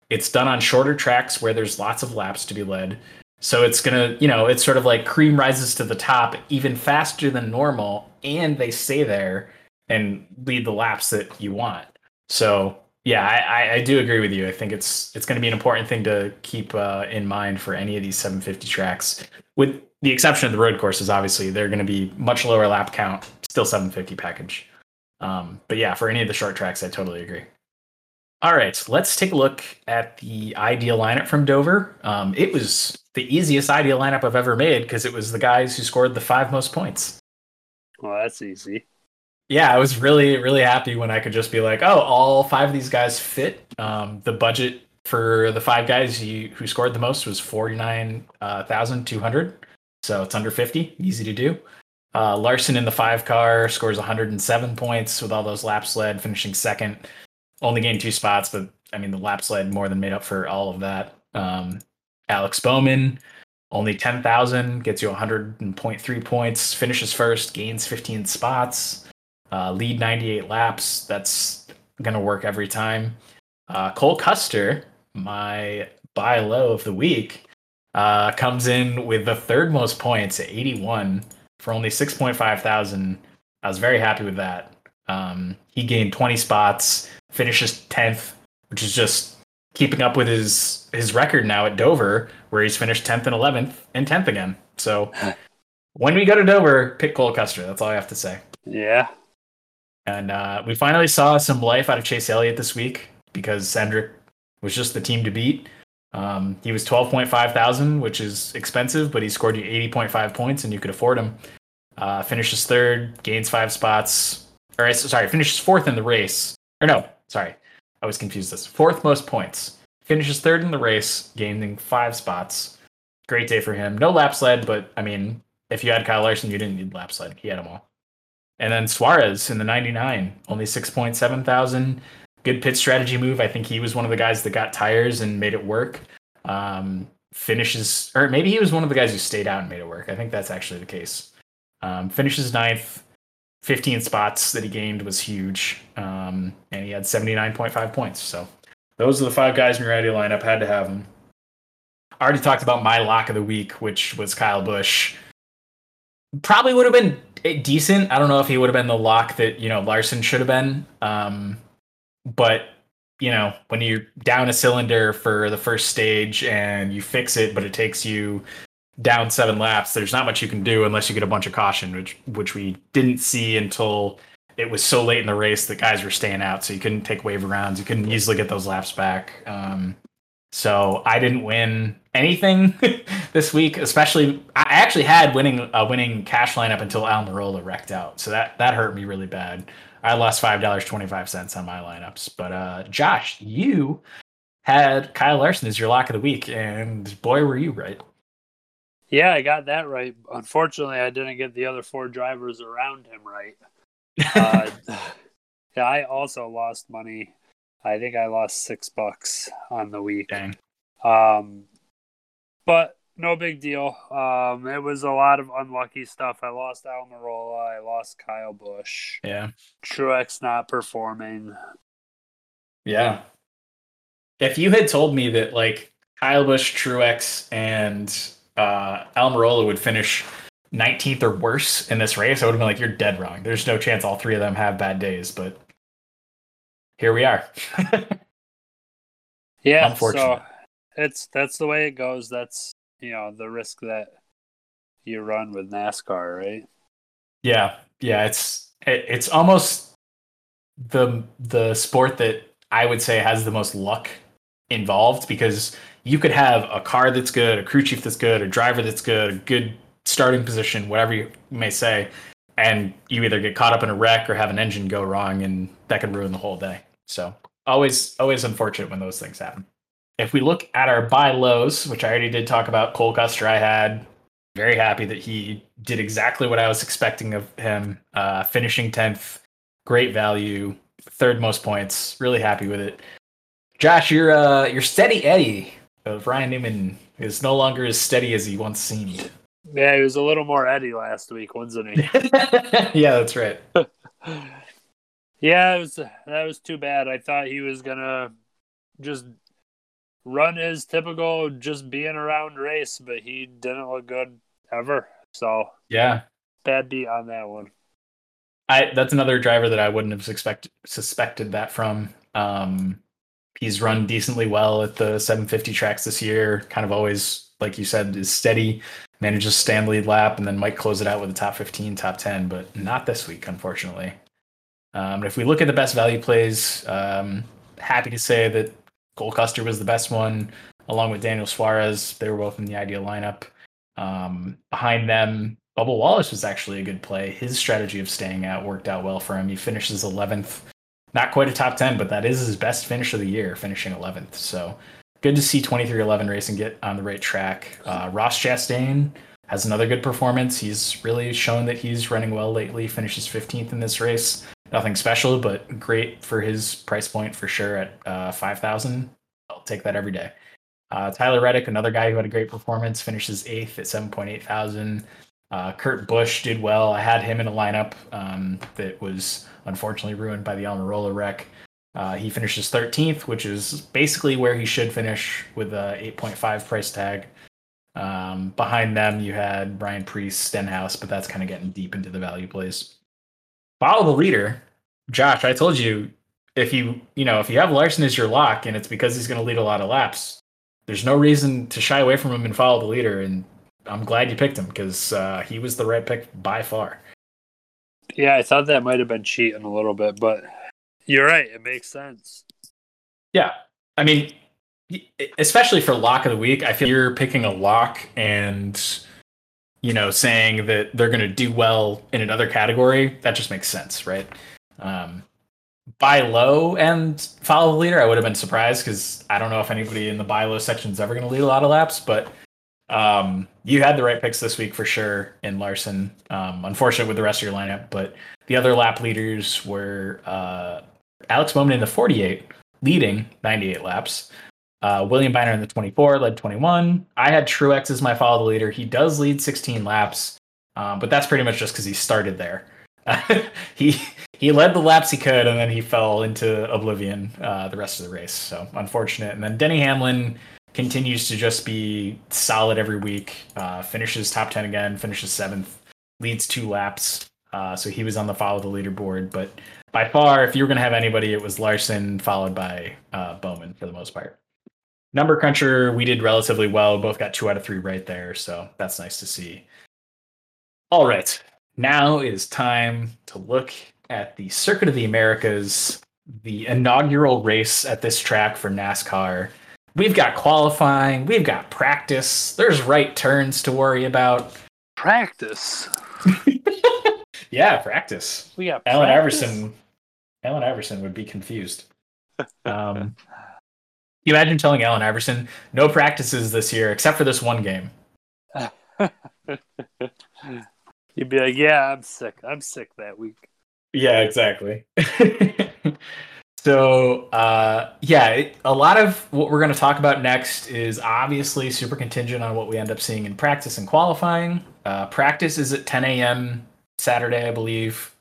It's done on shorter tracks where there's lots of laps to be led. So it's gonna, you know, it's sort of like cream rises to the top even faster than normal, and they stay there and lead the laps that you want. So yeah, I, I do agree with you. I think it's it's going to be an important thing to keep uh, in mind for any of these 750 tracks, with the exception of the road courses. Obviously, they're going to be much lower lap count still 750 package. Um, but yeah, for any of the short tracks, I totally agree. All right, let's take a look at the ideal lineup from Dover. Um, it was the easiest ideal lineup I've ever made because it was the guys who scored the five most points. Well, that's easy. Yeah, I was really, really happy when I could just be like, oh, all five of these guys fit. Um, the budget for the five guys you, who scored the most was 49,200. Uh, so it's under 50, easy to do. Uh, Larson in the five car scores 107 points with all those laps led, finishing second. Only gained two spots, but I mean the lap led more than made up for all of that. Um, Alex Bowman only 10,000 gets you 100.3 points. Finishes first, gains 15 spots. Uh, lead 98 laps. That's gonna work every time. Uh, Cole Custer, my buy low of the week, uh, comes in with the third most points at 81 for only 6.5 thousand. I was very happy with that. Um, he gained 20 spots, finishes 10th, which is just keeping up with his his record now at Dover, where he's finished 10th and 11th and 10th again. So when we go to Dover, pick Cole Custer. That's all I have to say. Yeah. And uh, we finally saw some life out of Chase Elliott this week because Hendrick was just the team to beat. Um, he was 12.5 thousand, which is expensive, but he scored you 80.5 points and you could afford him. Uh, finishes third, gains five spots. Or sorry, finishes fourth in the race. Or no, sorry, I was confused. This fourth most points. Finishes third in the race, gaining five spots. Great day for him. No laps led, but I mean, if you had Kyle Larson, you didn't need lap slide. He had them all. And then Suarez in the 99, only 6.7 thousand. Good pit strategy move. I think he was one of the guys that got tires and made it work. Um, finishes, or maybe he was one of the guys who stayed out and made it work. I think that's actually the case. Um, finishes ninth, 15 spots that he gained was huge. Um, and he had 79.5 points. So those are the five guys in your ideal lineup. Had to have them. I already talked about my lock of the week, which was Kyle Busch. Probably would have been decent. I don't know if he would have been the lock that you know Larson should have been. Um, but you know when you're down a cylinder for the first stage and you fix it, but it takes you down seven laps, there's not much you can do unless you get a bunch of caution, which which we didn't see until it was so late in the race that guys were staying out, so you couldn't take wave rounds. You couldn't easily get those laps back. Um, so I didn't win anything this week. Especially, I actually had winning a winning cash lineup until Almirola wrecked out, so that that hurt me really bad. I lost five dollars twenty five cents on my lineups. But uh, Josh, you had Kyle Larson as your lock of the week, and boy, were you right. Yeah, I got that right. Unfortunately, I didn't get the other four drivers around him right. uh, yeah, I also lost money. I think I lost six bucks on the week. Dang. Um, but no big deal. Um, it was a lot of unlucky stuff. I lost Almirola. I lost Kyle Busch. Yeah. Truex not performing. Yeah. If you had told me that like Kyle Busch, Truex, and uh, Almirola would finish 19th or worse in this race, I would have been like, you're dead wrong. There's no chance all three of them have bad days, but here we are. yeah, so it's that's the way it goes. That's you know the risk that you run with NASCAR, right? Yeah, yeah. It's it, it's almost the the sport that I would say has the most luck involved because you could have a car that's good, a crew chief that's good, a driver that's good, a good starting position, whatever you may say, and you either get caught up in a wreck or have an engine go wrong, and that can ruin the whole day. So always, always unfortunate when those things happen. If we look at our buy lows, which I already did talk about, Cole Custer, I had very happy that he did exactly what I was expecting of him, uh, finishing tenth, great value, third most points. Really happy with it. Josh, your uh, your steady Eddie of Ryan Newman is no longer as steady as he once seemed. Yeah, he was a little more Eddie last week, wasn't he? yeah, that's right. yeah, it was that was too bad. I thought he was gonna just run his typical just being around race, but he didn't look good ever. So yeah, bad beat on that one. I that's another driver that I wouldn't have suspect, suspected that from. Um, he's run decently well at the 750 tracks this year. Kind of always, like you said, is steady. Manages stand lead lap and then might close it out with a top 15, top 10, but not this week, unfortunately. Um, if we look at the best value plays, um, happy to say that Cole Custer was the best one, along with Daniel Suarez. They were both in the ideal lineup. Um, behind them, Bubba Wallace was actually a good play. His strategy of staying out worked out well for him. He finishes 11th not quite a top 10, but that is his best finish of the year, finishing 11th. So good to see 23XI Racing get on the right track. Uh, Ross Chastain has another good performance. He's really shown that he's running well lately, finishes 15th in this race. Nothing special, but great for his price point for sure at uh, 5000 I'll take that every day. Uh, Tyler Reddick, another guy who had a great performance, finishes eighth at 7.8 thousand. Uh, Kurt Busch did well. I had him in a lineup um, that was unfortunately ruined by the Almirola wreck. Uh, he finishes 13th, which is basically where he should finish with a 8.5 price tag. Um, behind them, you had Ryan Preece, Stenhouse, but that's kind of getting deep into the value plays. Follow the leader, Josh. I told you if you you know if you have Larson as your lock and it's because he's going to lead a lot of laps, there's no reason to shy away from him and follow the leader. And I'm glad you picked him because uh, he was the right pick by far. Yeah, I thought that might have been cheating a little bit, but you're right. It makes sense. Yeah. I mean, especially for lock of the week, I feel you're picking a lock and, you know, saying that they're going to do well in another category. That just makes sense, right? Um, buy low and follow the leader, I would have been surprised because I don't know if anybody in the buy low section is ever going to lead a lot of laps, but Um, you had the right picks this week for sure in Larson. Um, unfortunate with the rest of your lineup, but the other lap leaders were uh, Alex Bowman in the 48, leading 98 laps. Uh, William Byron in the 24 led 21. I had Truex as my follow the leader. He does lead 16 laps, um, but that's pretty much just because he started there. he he led the laps he could, and then he fell into oblivion uh, the rest of the race. So unfortunate. And then Denny Hamlin continues to just be solid every week. Uh, finishes top 10 again, finishes seventh, leads two laps. Uh, so he was on the follow the leaderboard. But by far, if you were going to have anybody, it was Larson followed by uh, Bowman for the most part. Number cruncher, we did relatively well. Both got two out of three right there. So that's nice to see. All right. Now is time to look at the Circuit of the Americas, the inaugural race at this track for NASCAR. We've got qualifying, we've got practice, there's right turns to worry about. Practice. yeah, practice. We got Allen practice? Iverson. Allen Iverson would be confused. Um, you imagine telling Allen Iverson no practices this year except for this one game. You'd be like, "Yeah, I'm sick. I'm sick that week." Yeah, exactly. so, uh, yeah, it, a lot of what we're going to talk about next is obviously super contingent on what we end up seeing in practice and qualifying. Uh, practice is at 10 a.m. Saturday, I believe.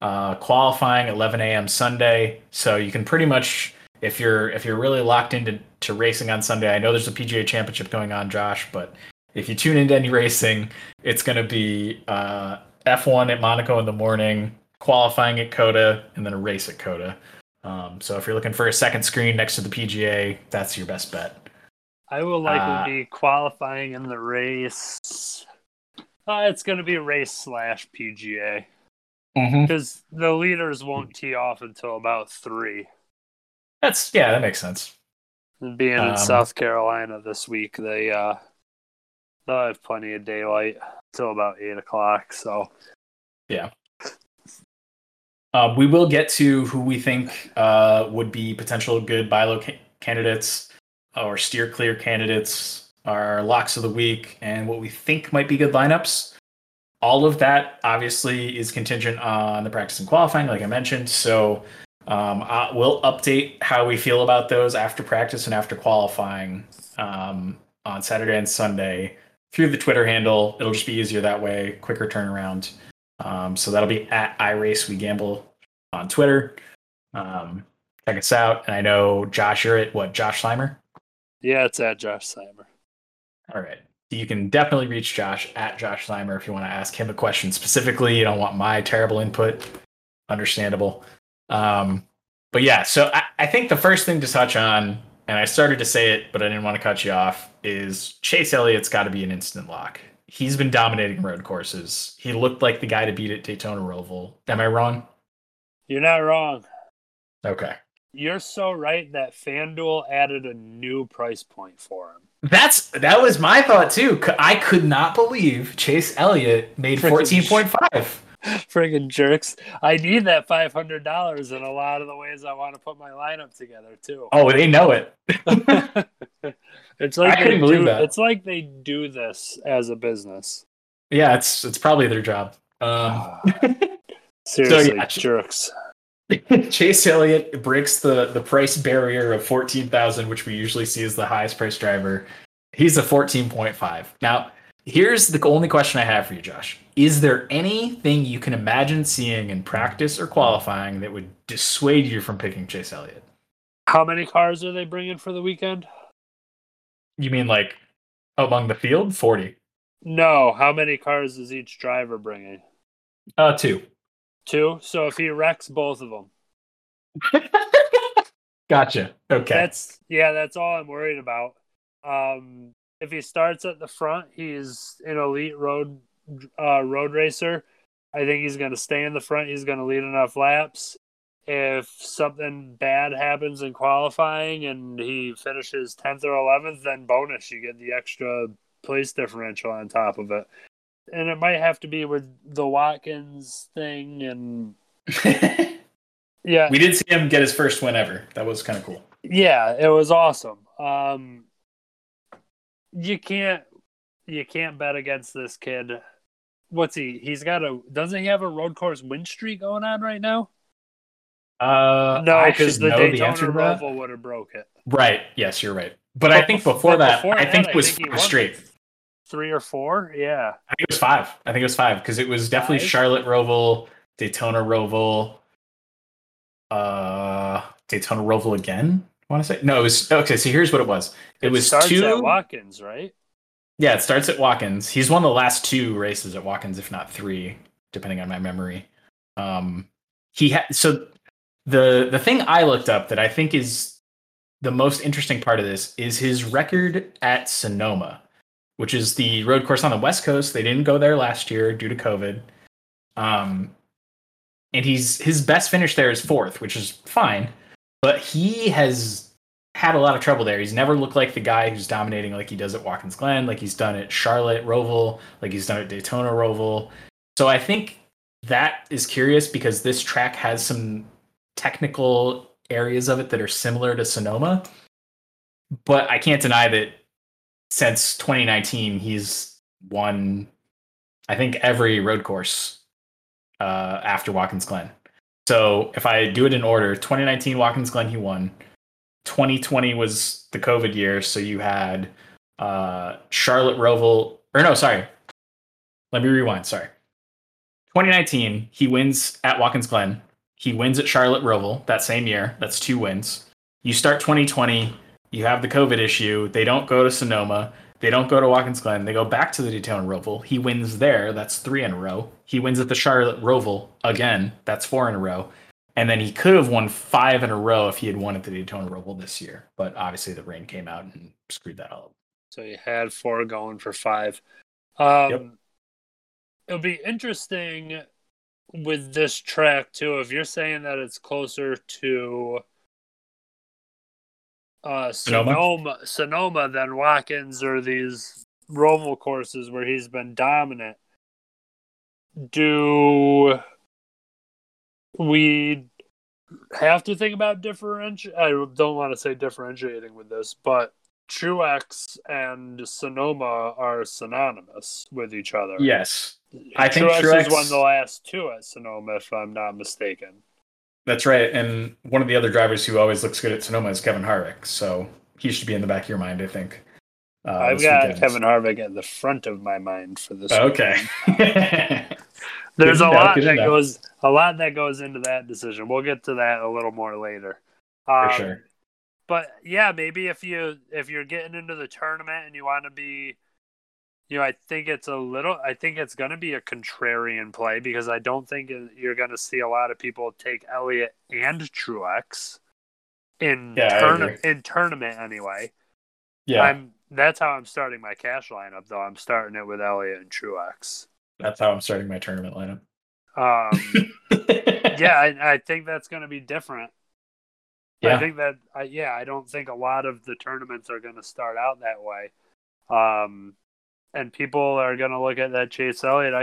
Uh, qualifying 11 a.m. Sunday. So you can pretty much, if you're if you're really locked into to racing on Sunday, I know there's a PGA Championship going on, Josh, but if you tune into any racing, it's going to be uh, F1 at Monaco in the morning, qualifying at COTA, and then a race at COTA. Um, so if you're looking for a second screen next to the PGA, that's your best bet. I will likely Uh, be qualifying in the race. Uh, it's going to be race slash PGA Mm-hmm. because the leaders won't tee off until about three. That's yeah, that makes sense. Being Um, in South Carolina this week, they uh, they'll have plenty of daylight till about eight o'clock. So Uh, we will get to who we think uh, would be potential good buy low ca- candidates or steer clear candidates, our locks of the week, and what we think might be good lineups. All of that obviously is contingent on the practice and qualifying, like I mentioned. So um, uh, we'll update how we feel about those after practice and after qualifying um, on Saturday and Sunday through the Twitter handle. It'll just be easier that way, quicker turnaround. Um, so that'll be at iRace We Gamble on Twitter. Um, check us out. And I know Josh, you're at what? Josh Slimer. yeah, it's at Josh Simer. All right. You can definitely reach Josh at Josh Slimer if you want to ask him a question specifically. You don't want my terrible input. Understandable. Um, but yeah, so I, I think the first thing to touch on, and I started to say it, but I didn't want to cut you off, is Chase Elliott's got to be an instant lock. He's been dominating road courses. He looked like the guy to beat at Daytona Roval. Am I wrong? You're not wrong. Okay. You're so right that FanDuel added a new price point for him. That's that was my thought too. I could not believe Chase Elliott made fourteen point five. Friggin' jerks. I need that five hundred dollars in a lot of the ways I want to put my lineup together too. Oh, they know it. it's like I they couldn't believe do, that. It's like they do this as a business. Yeah, it's it's probably their job. Um, Seriously, yeah. jerks. Chase Elliott breaks the the price barrier of fourteen thousand, which we usually see as the highest price driver. He's a fourteen point five. Now, here's the only question I have for you, Josh. Is there anything you can imagine seeing in practice or qualifying that would dissuade you from picking Chase Elliott? How many cars are they bringing for the weekend? You mean like among the field? Forty. No. How many cars is each driver bringing? Uh, two. Two. So if he wrecks both of them, Gotcha. Okay. that's yeah. That's all I'm worried about. Um, if he starts at the front, he's an elite road uh, road racer. I think he's going to stay in the front. He's going to lead enough laps. If something bad happens in qualifying and he finishes 10th or 11th, then bonus, you get the extra place differential on top of it. And it might have to be with the Watkins thing. And yeah, we did see him get his first win ever. That was kind of cool. yeah, it was awesome. Um, you can't you can't bet against this kid. What's he? He's got a. Doesn't he have a road course win streak going on right now? Uh, No, because the know the Daytona answer. Roval would have broke it. Right. Yes, you're right. But, But I think bef- before that, before I that, think I it was think he straight. Three or four? Yeah. I think it was five. I think it was five because it was definitely Five? Charlotte Roval, Daytona Roval, uh, Daytona Roval again. I want to say no. It was okay. So here's what it was. It, was starts two. at Watkins, right? Yeah, it starts at Watkins. He's won the last two races at Watkins, if not three, depending on my memory. Um, he had so the the thing I looked up that I think is the most interesting part of this is his record at Sonoma, which is the road course on the West Coast. They didn't go there last year due to COVID. Um, and he's his best finish there is fourth, which is fine, but he has had a lot of trouble there. He's never looked like the guy who's dominating like he does at Watkins Glen, like he's done at Charlotte Roval, like he's done at Daytona Roval. So I think that is curious because this track has some technical areas of it that are similar to Sonoma. But I can't deny that since 2019, he's won, I think, every road course uh, after Watkins Glen. So if I do it in order, 2019 Watkins Glen, he won. 2020 was the COVID year, so you had uh, Charlotte Roval, or no, sorry. Let me rewind. Sorry. 2019, he wins at Watkins Glen. He wins at Charlotte Roval that same year. That's two wins. You start 2020, you have the COVID issue. They don't go to Sonoma. They don't go to Watkins Glen. They go back to the Daytona Roval. He wins there. That's three in a row. He wins at the Charlotte Roval again. That's four in a row. And then he could have won five in a row if he had won at the Daytona Roval this year. But obviously the rain came out and screwed that all up. So he had four going for five. Um, Yep. It'll be interesting with this track too. If you're saying that it's closer to uh, Sonoma? Sonoma, Sonoma than Watkins or these Roval courses where he's been dominant, do we have to think about differenti I don't want to say differentiating with this, but Truex and Sonoma are synonymous with each other. Yes. I think Truex, Truex- has won the last two at Sonoma, if I'm not mistaken. That's right. And one of the other drivers who always looks good at Sonoma is Kevin Harvick. So he should be in the back of your mind, I think. Uh, I've got weekend. Kevin Harvick at the front of my mind for this. Okay. There's a know, lot that know. goes a lot that goes into that decision. We'll get to that a little more later. For Um, sure. But yeah, maybe if you if you're getting into the tournament and you want to be, you know, I think it's a little. I think it's going to be a contrarian play because I don't think you're going to see a lot of people take Elliott and Truex in Yeah, tourna- in tournament anyway. Yeah, I'm that's how I'm starting my cash lineup though. I'm starting it with Elliott and Truex. that's how I'm starting my tournament lineup. Um, yeah, I, I think that's going to be different. Yeah. I think that, I, yeah, I don't think a lot of the tournaments are going to start out that way. Um, and people are going to look at that Chase Elliott. I,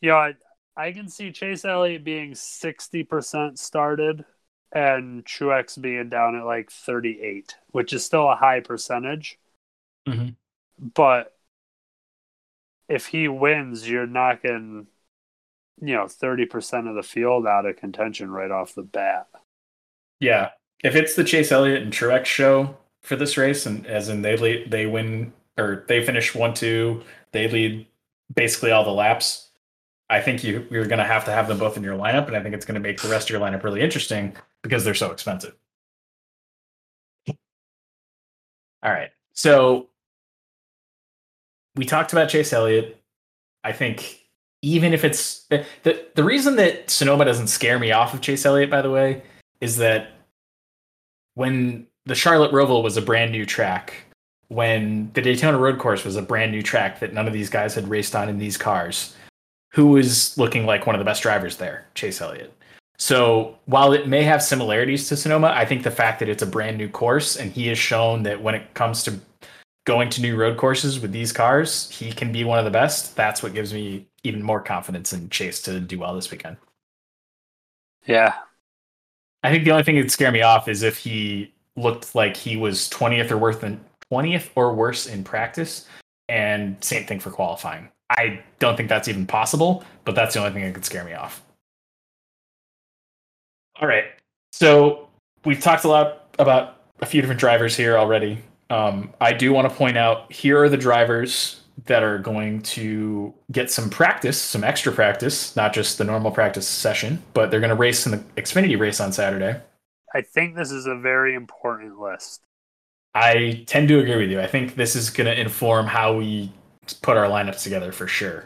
you know, I, I can see Chase Elliott being 60% started and Truex being down at like 38, which is still a high percentage. Mhm. But if he wins, you're knocking, you know, 30% of the field out of contention right off the bat. Yeah, if it's the Chase Elliott and Truex show for this race, and as in they they win or they finish one two, they lead basically all the laps. I think you you're going to have to have them both in your lineup, and I think it's going to make the rest of your lineup really interesting because they're so expensive. All right, so we talked about Chase Elliott. I think even if it's the, the the reason that Sonoma doesn't scare me off of Chase Elliott, by the way, is that when the Charlotte Roval was a brand new track, when the Daytona Road Course was a brand new track that none of these guys had raced on in these cars, who was looking like one of the best drivers there? Chase Elliott. So while it may have similarities to Sonoma, I think the fact that it's a brand new course and he has shown that when it comes to going to new road courses with these cars, he can be one of the best. That's what gives me even more confidence in Chase to do well this weekend. Yeah. I think the only thing that'd scare me off is if he looked like he was 20th or worse than 20th or worse in practice. and same thing for qualifying. I don't think that's even possible, but that's the only thing that could scare me off. All right. So we've talked a lot about a few different drivers here already. Um, I do want to point out here are the drivers that are going to get some practice, some extra practice, not just the normal practice session, but they're going to race in the Xfinity race on Saturday. I think this is a very important list. I tend to agree with you. I think this is going to inform how we put our lineups together for sure.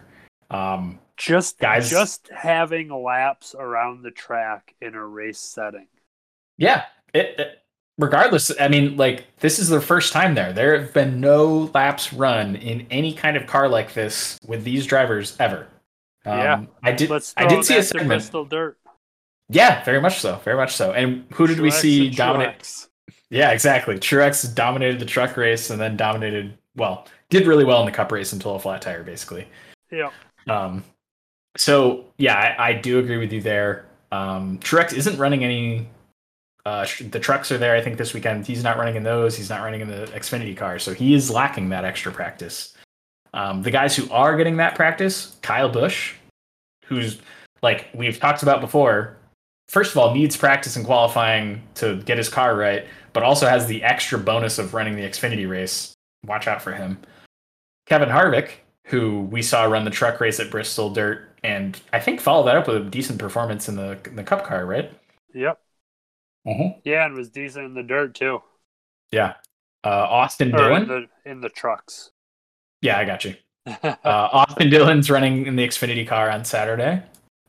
Um, just guys, just having laps around the track in a race setting. Yeah, it, it, regardless. I mean, like this is their first time there. There have been no laps run in any kind of car like this with these drivers ever. Um, yeah, I did. I did see a segment. Bristol Dirt. Yeah, very much so. Very much so. And who did Truex we see dominate? Yeah, exactly. Truex dominated the truck race and then dominated. Well, did really well in the cup race until a flat tire, basically. Yeah. Um. So yeah, I, I do agree with you there. Um, Truex isn't running any. Uh, the trucks are there. I think this weekend he's not running in those. He's not running in the Xfinity car, so he is lacking that extra practice. Um, the guys who are getting that practice, Kyle Busch, who's like we've talked about before, first of all needs practice and qualifying to get his car right, but also has the extra bonus of running the Xfinity race. Watch out for him. Kevin Harvick, who we saw run the truck race at Bristol Dirt, and I think followed that up with a decent performance in the in the Cup car, right? Yep. Mm-hmm. Yeah, and was decent in the dirt too. Yeah. Uh, Austin or Dillon in the, in the trucks. Yeah, I got you. uh, Austin Dillon's running in the Xfinity car on Saturday.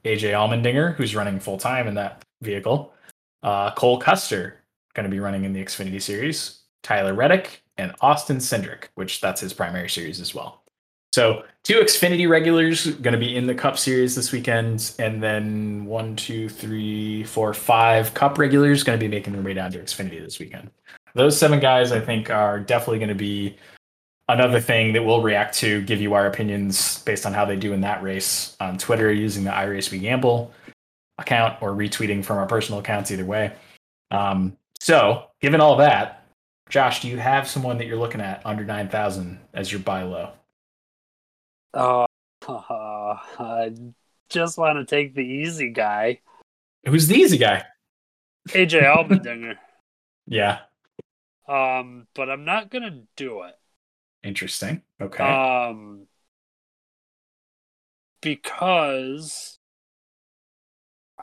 AJ Allmendinger, who's running full time in that vehicle. Uh, Cole Custer, going to be running in the Xfinity series. Tyler Reddick and Austin Cindric, which that's his primary series as well. So two Xfinity regulars going to be in the Cup Series this weekend, and then one, two, three, four, five Cup regulars going to be making their way down to Xfinity this weekend. Those seven guys, I think, are definitely going to be another thing that we'll react to, give you our opinions based on how they do in that race on Twitter using the iRace We Gamble account or retweeting from our personal accounts, either way. Um, so, given all that, Josh, do you have someone that you're looking at under 9,000 as your buy low? Uh, uh, I just want to take the easy guy. Who's the easy guy? AJ Allmendinger. yeah. Um, but I'm not gonna do it. Interesting. Okay. Um, because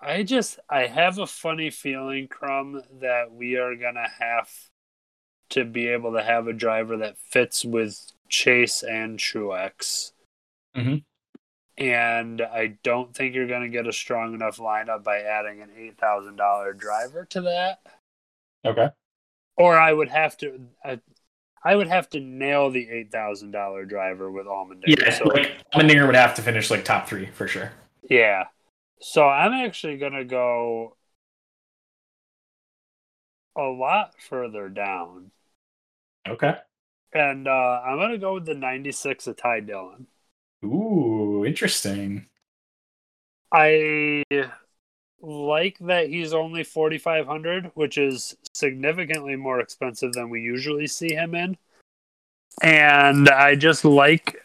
I just I have a funny feeling, Crumb, that we are gonna have to be able to have a driver that fits with Chase and Truex. Mm-hmm. And I don't think you're going to get a strong enough lineup by adding an eight thousand dollar driver to that. Okay. Or I would have to. I, I would have to nail the eight thousand dollar driver with Allmendinger. Yeah, so, like Allmendinger would have to finish like top three for sure. Yeah. So I'm actually gonna go a lot further down. Okay. And uh, I'm gonna go with the '96 of Ty Dillon. Ooh, interesting. I like that he's only 4500 which is significantly more expensive than we usually see him in and i just like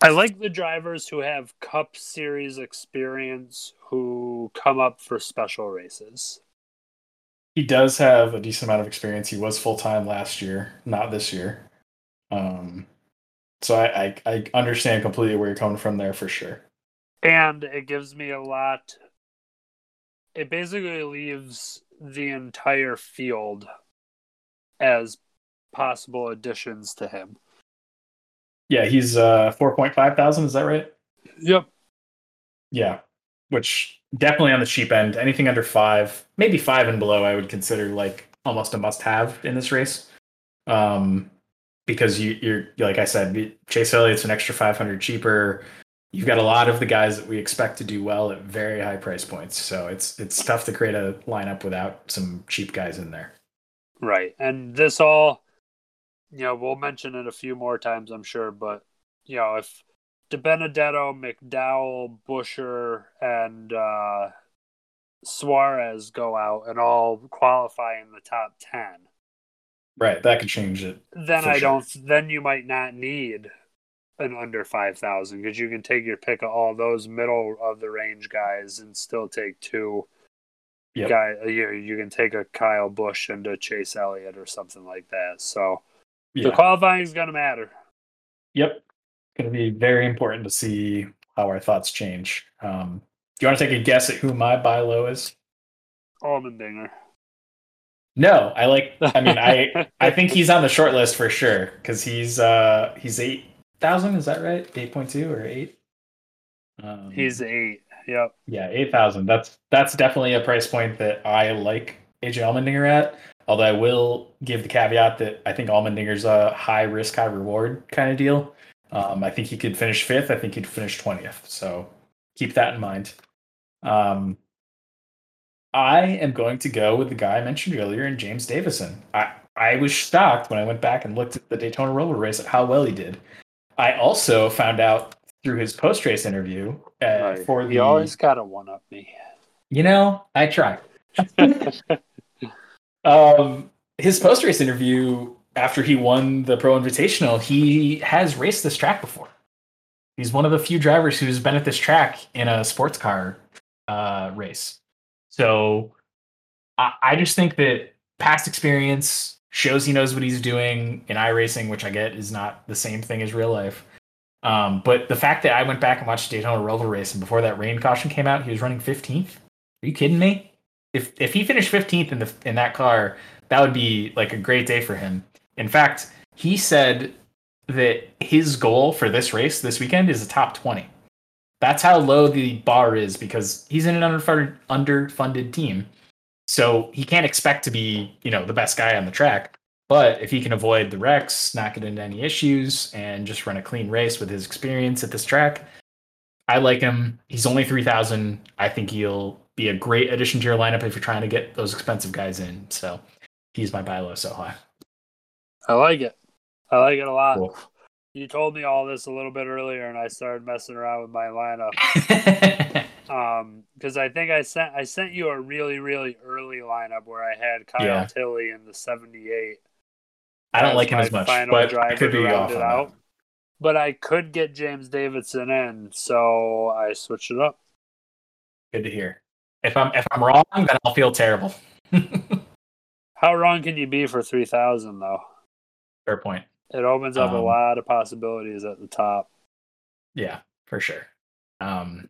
i like the drivers who have cup series experience who come up for special races he does have a decent amount of experience he was full-time last year not this year um so I, I, I understand completely where you're coming from there for sure. And it gives me a lot. It basically leaves the entire field as possible additions to him. Yeah, he's uh 4.5 thousand, is that right? Yep. Yeah. Which definitely on the cheap end. Anything under five, maybe five and below, I would consider like almost a must have in this race. Um because you, you're like I said, Chase Elliott's an extra 500 cheaper. You've got a lot of the guys that we expect to do well at very high price points. So it's it's tough to create a lineup without some cheap guys in there. Right, and this all, you know, we'll mention it a few more times, I'm sure. But you know, if DiBenedetto, McDowell, Buescher, and uh, Suarez go out and all qualify in the top ten, Right, that could change it. Then I sure. don't. Then you might not need an under 5,000 because you can take your pick of all those middle of the range guys and still take two Yep. guy. You, you can take a Kyle Busch and a Chase Elliott or something like that. So the qualifying is going to matter. Yep. Going to be very important to see how our thoughts change. Um, do you want to take a guess at who my buy low is? Allmendinger. No, I like. I mean, I I think he's on the short list for sure because he's uh he's eight thousand. Is that right? Eight point two or eight? Um, He's eight. Yep. yeah, eight thousand. That's that's definitely a price point that I like AJ Allmendinger at. Although I will give the caveat that I think Allmendinger's a high risk, high reward kind of deal. Um, I think he could finish fifth. I think he'd finish twentieth. So keep that in mind. Um, I am going to go with the guy I mentioned earlier, in James Davison. I I was shocked when I went back and looked at the Daytona Roval Race at how well he did. I also found out through his post race interview uh, Right. for the you always got to one up me. you know, I try. um, his post race interview after he won the Pro Invitational, he has raced this track before. He's one of the few drivers who's been at this track in a sports car uh, race. So I, I just think that past experience shows he knows what he's doing in iRacing, which I get is not the same thing as real life. Um, but the fact that I went back and watched Daytona Roval race, and before that rain caution came out, he was running 15th. Are you kidding me? If if he finished 15th in the in that car, that would be like a great day for him. In fact, he said that his goal for this race this weekend is a top 20. That's how low the bar is because he's in an underfunded underfunded team. So he can't expect to be, you know, the best guy on the track. But if he can avoid the wrecks, not get into any issues, and just run a clean race with his experience at this track, I like him. He's only 3,000. I think he'll be a great addition to your lineup if you're trying to get those expensive guys in. So he's my buy low so high. I like it. I like it a lot. Cool. You told me all this a little bit earlier, and I started messing around with my lineup. Um, because I think I sent I sent you a really really early lineup where I had Kyle Yeah. Tilley in the seventy eight. I don't like him as much, final but I could be off on out. that. But I could get James Davison in, so I switched it up. Good to hear. If I'm if I'm wrong, then I'll feel terrible. How wrong can you be for three thousand though? Fair point. It opens up a Um, lot of possibilities at the top. Yeah, for sure. Um,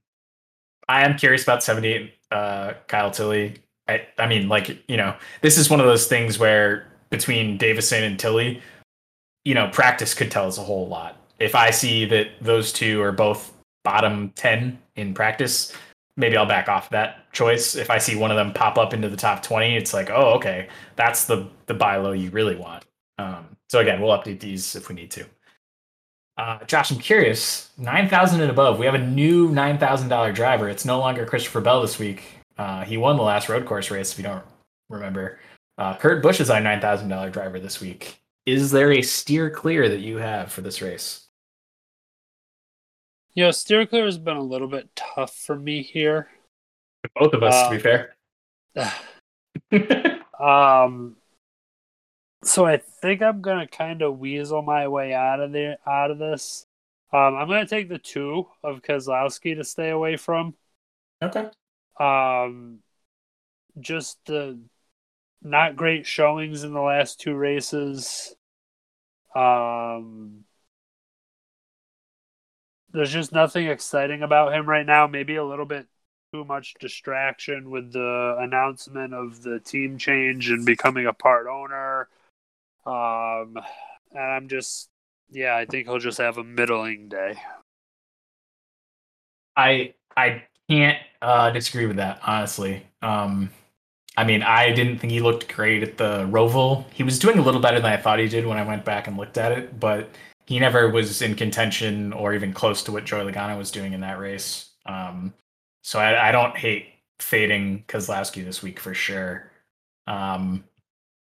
I am curious about 78 uh, Kyle Tilley. I, I mean, like, you know, this is one of those things where between Davison and Tilley, you know, practice could tell us a whole lot. If I see that those two are both bottom 10 in practice, maybe I'll back off that choice. If I see one of them pop up into the top 20, it's like, oh, okay, that's the, the buy low you really want. Um, so again, we'll update these if we need to. Uh, Josh, I'm curious. Nine thousand and above. We have a new nine thousand dollar driver. It's no longer Christopher Bell this week. Uh, he won the last road course race. If you don't remember, uh, Kurt Busch is our nine thousand dollar driver this week. Is there a steer clear that you have for this race? You know, steer clear has been a little bit tough for me here. Both of us, to be Um, fair. Um, so I think I'm gonna kind of weasel my way out of there, out of this. Um, I'm gonna take the two of Keselowski to stay away from. okay. Um, just the not great showings in the last two races. Um, there's just nothing exciting about him right now. Maybe a little bit too much distraction with the announcement of the team change and becoming a part owner. Um, and I'm just, yeah, I think he'll just have a middling day. I I can't uh, disagree with that honestly. Um, I mean, I didn't think he looked great at the Roval. He was doing a little better than I thought he did when I went back and looked at it, but he never was in contention or even close to what Joey Logano was doing in that race. Um, so I, I don't hate fading Keselowski this week for sure. Um,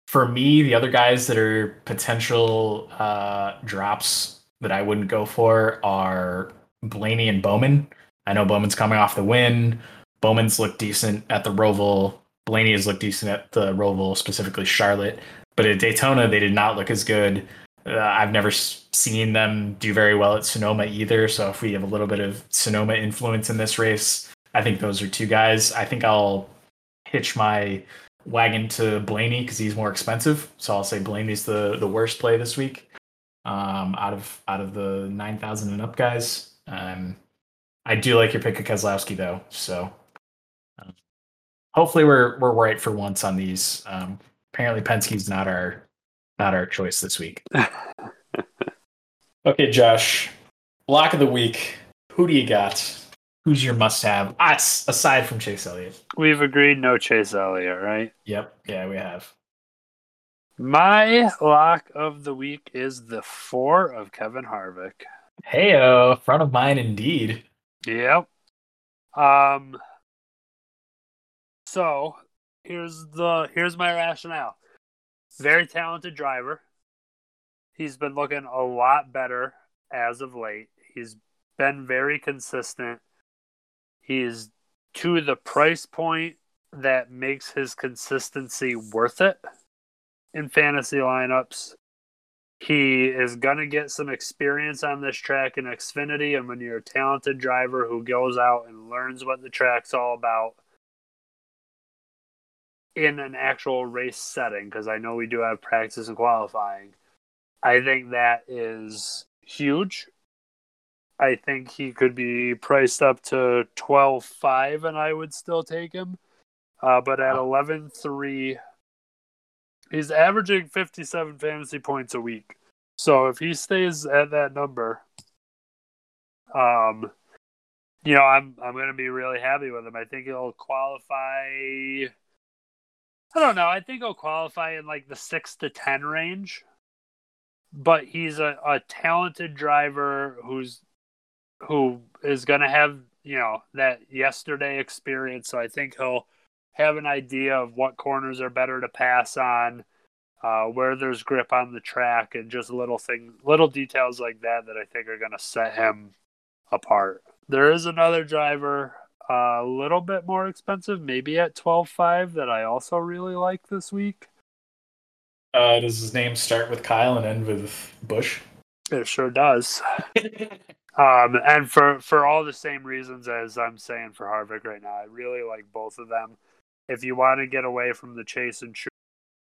for me, the other guys that are potential uh, drops that I wouldn't go for are Blaney and Bowman. I know Bowman's coming off the win. Bowman's looked decent at the Roval. Blaney has looked decent at the Roval, specifically Charlotte. But at Daytona, they did not look as good. Uh, I've never seen them do very well at Sonoma either. So if we have a little bit of Sonoma influence in this race, I think those are two guys. I think I'll hitch my wagon to Blaney because he's more expensive. So I'll say Blaney's the the worst play this week. Um, out of out of the nine thousand and up guys, um, I do like your pick of Keselowski though. So um, hopefully we're we're right for once on these. Um, apparently Penske's not our not our choice this week. okay, Josh, lock of the week. Who do you got? Who's your must-have? Us, aside from Chase Elliott. We've agreed no Chase Elliott, right? Yep. Yeah, we have. My lock of the week is the four of Kevin Harvick. Heyo, front of mine indeed. Yep. Um. So here's the here's my rationale. Very talented driver. He's been looking a lot better as of late. He's been very consistent. He is to the price point that makes his consistency worth it in fantasy lineups. He is going to get some experience on this track in Xfinity. And when you're a talented driver who goes out and learns what the track's all about in an actual race setting, because I know we do have practice and qualifying, I think that is huge. I think he could be priced up to 12 5, and I would still take him. Uh, but at 11 3, He's averaging 57 fantasy points a week. So if he stays at that number, um, you know, I'm I'm gonna be really happy with him. I think he'll qualify. I don't know. I think he'll qualify in like the six to ten range. But he's a, a talented driver who's who is gonna have you know that yesterday experience. So I think he'll have an idea of what corners are better to pass on, uh, where there's grip on the track, and just little things, little details like that that I think are going to set him apart. There is another driver a little bit more expensive, maybe at twelve five, that I also really like this week. Uh, does his name start with Kyle and end with Busch? It sure does. um, and for for all the same reasons as I'm saying for Harvick right now, I really like both of them if you want to get away from the chase and shoot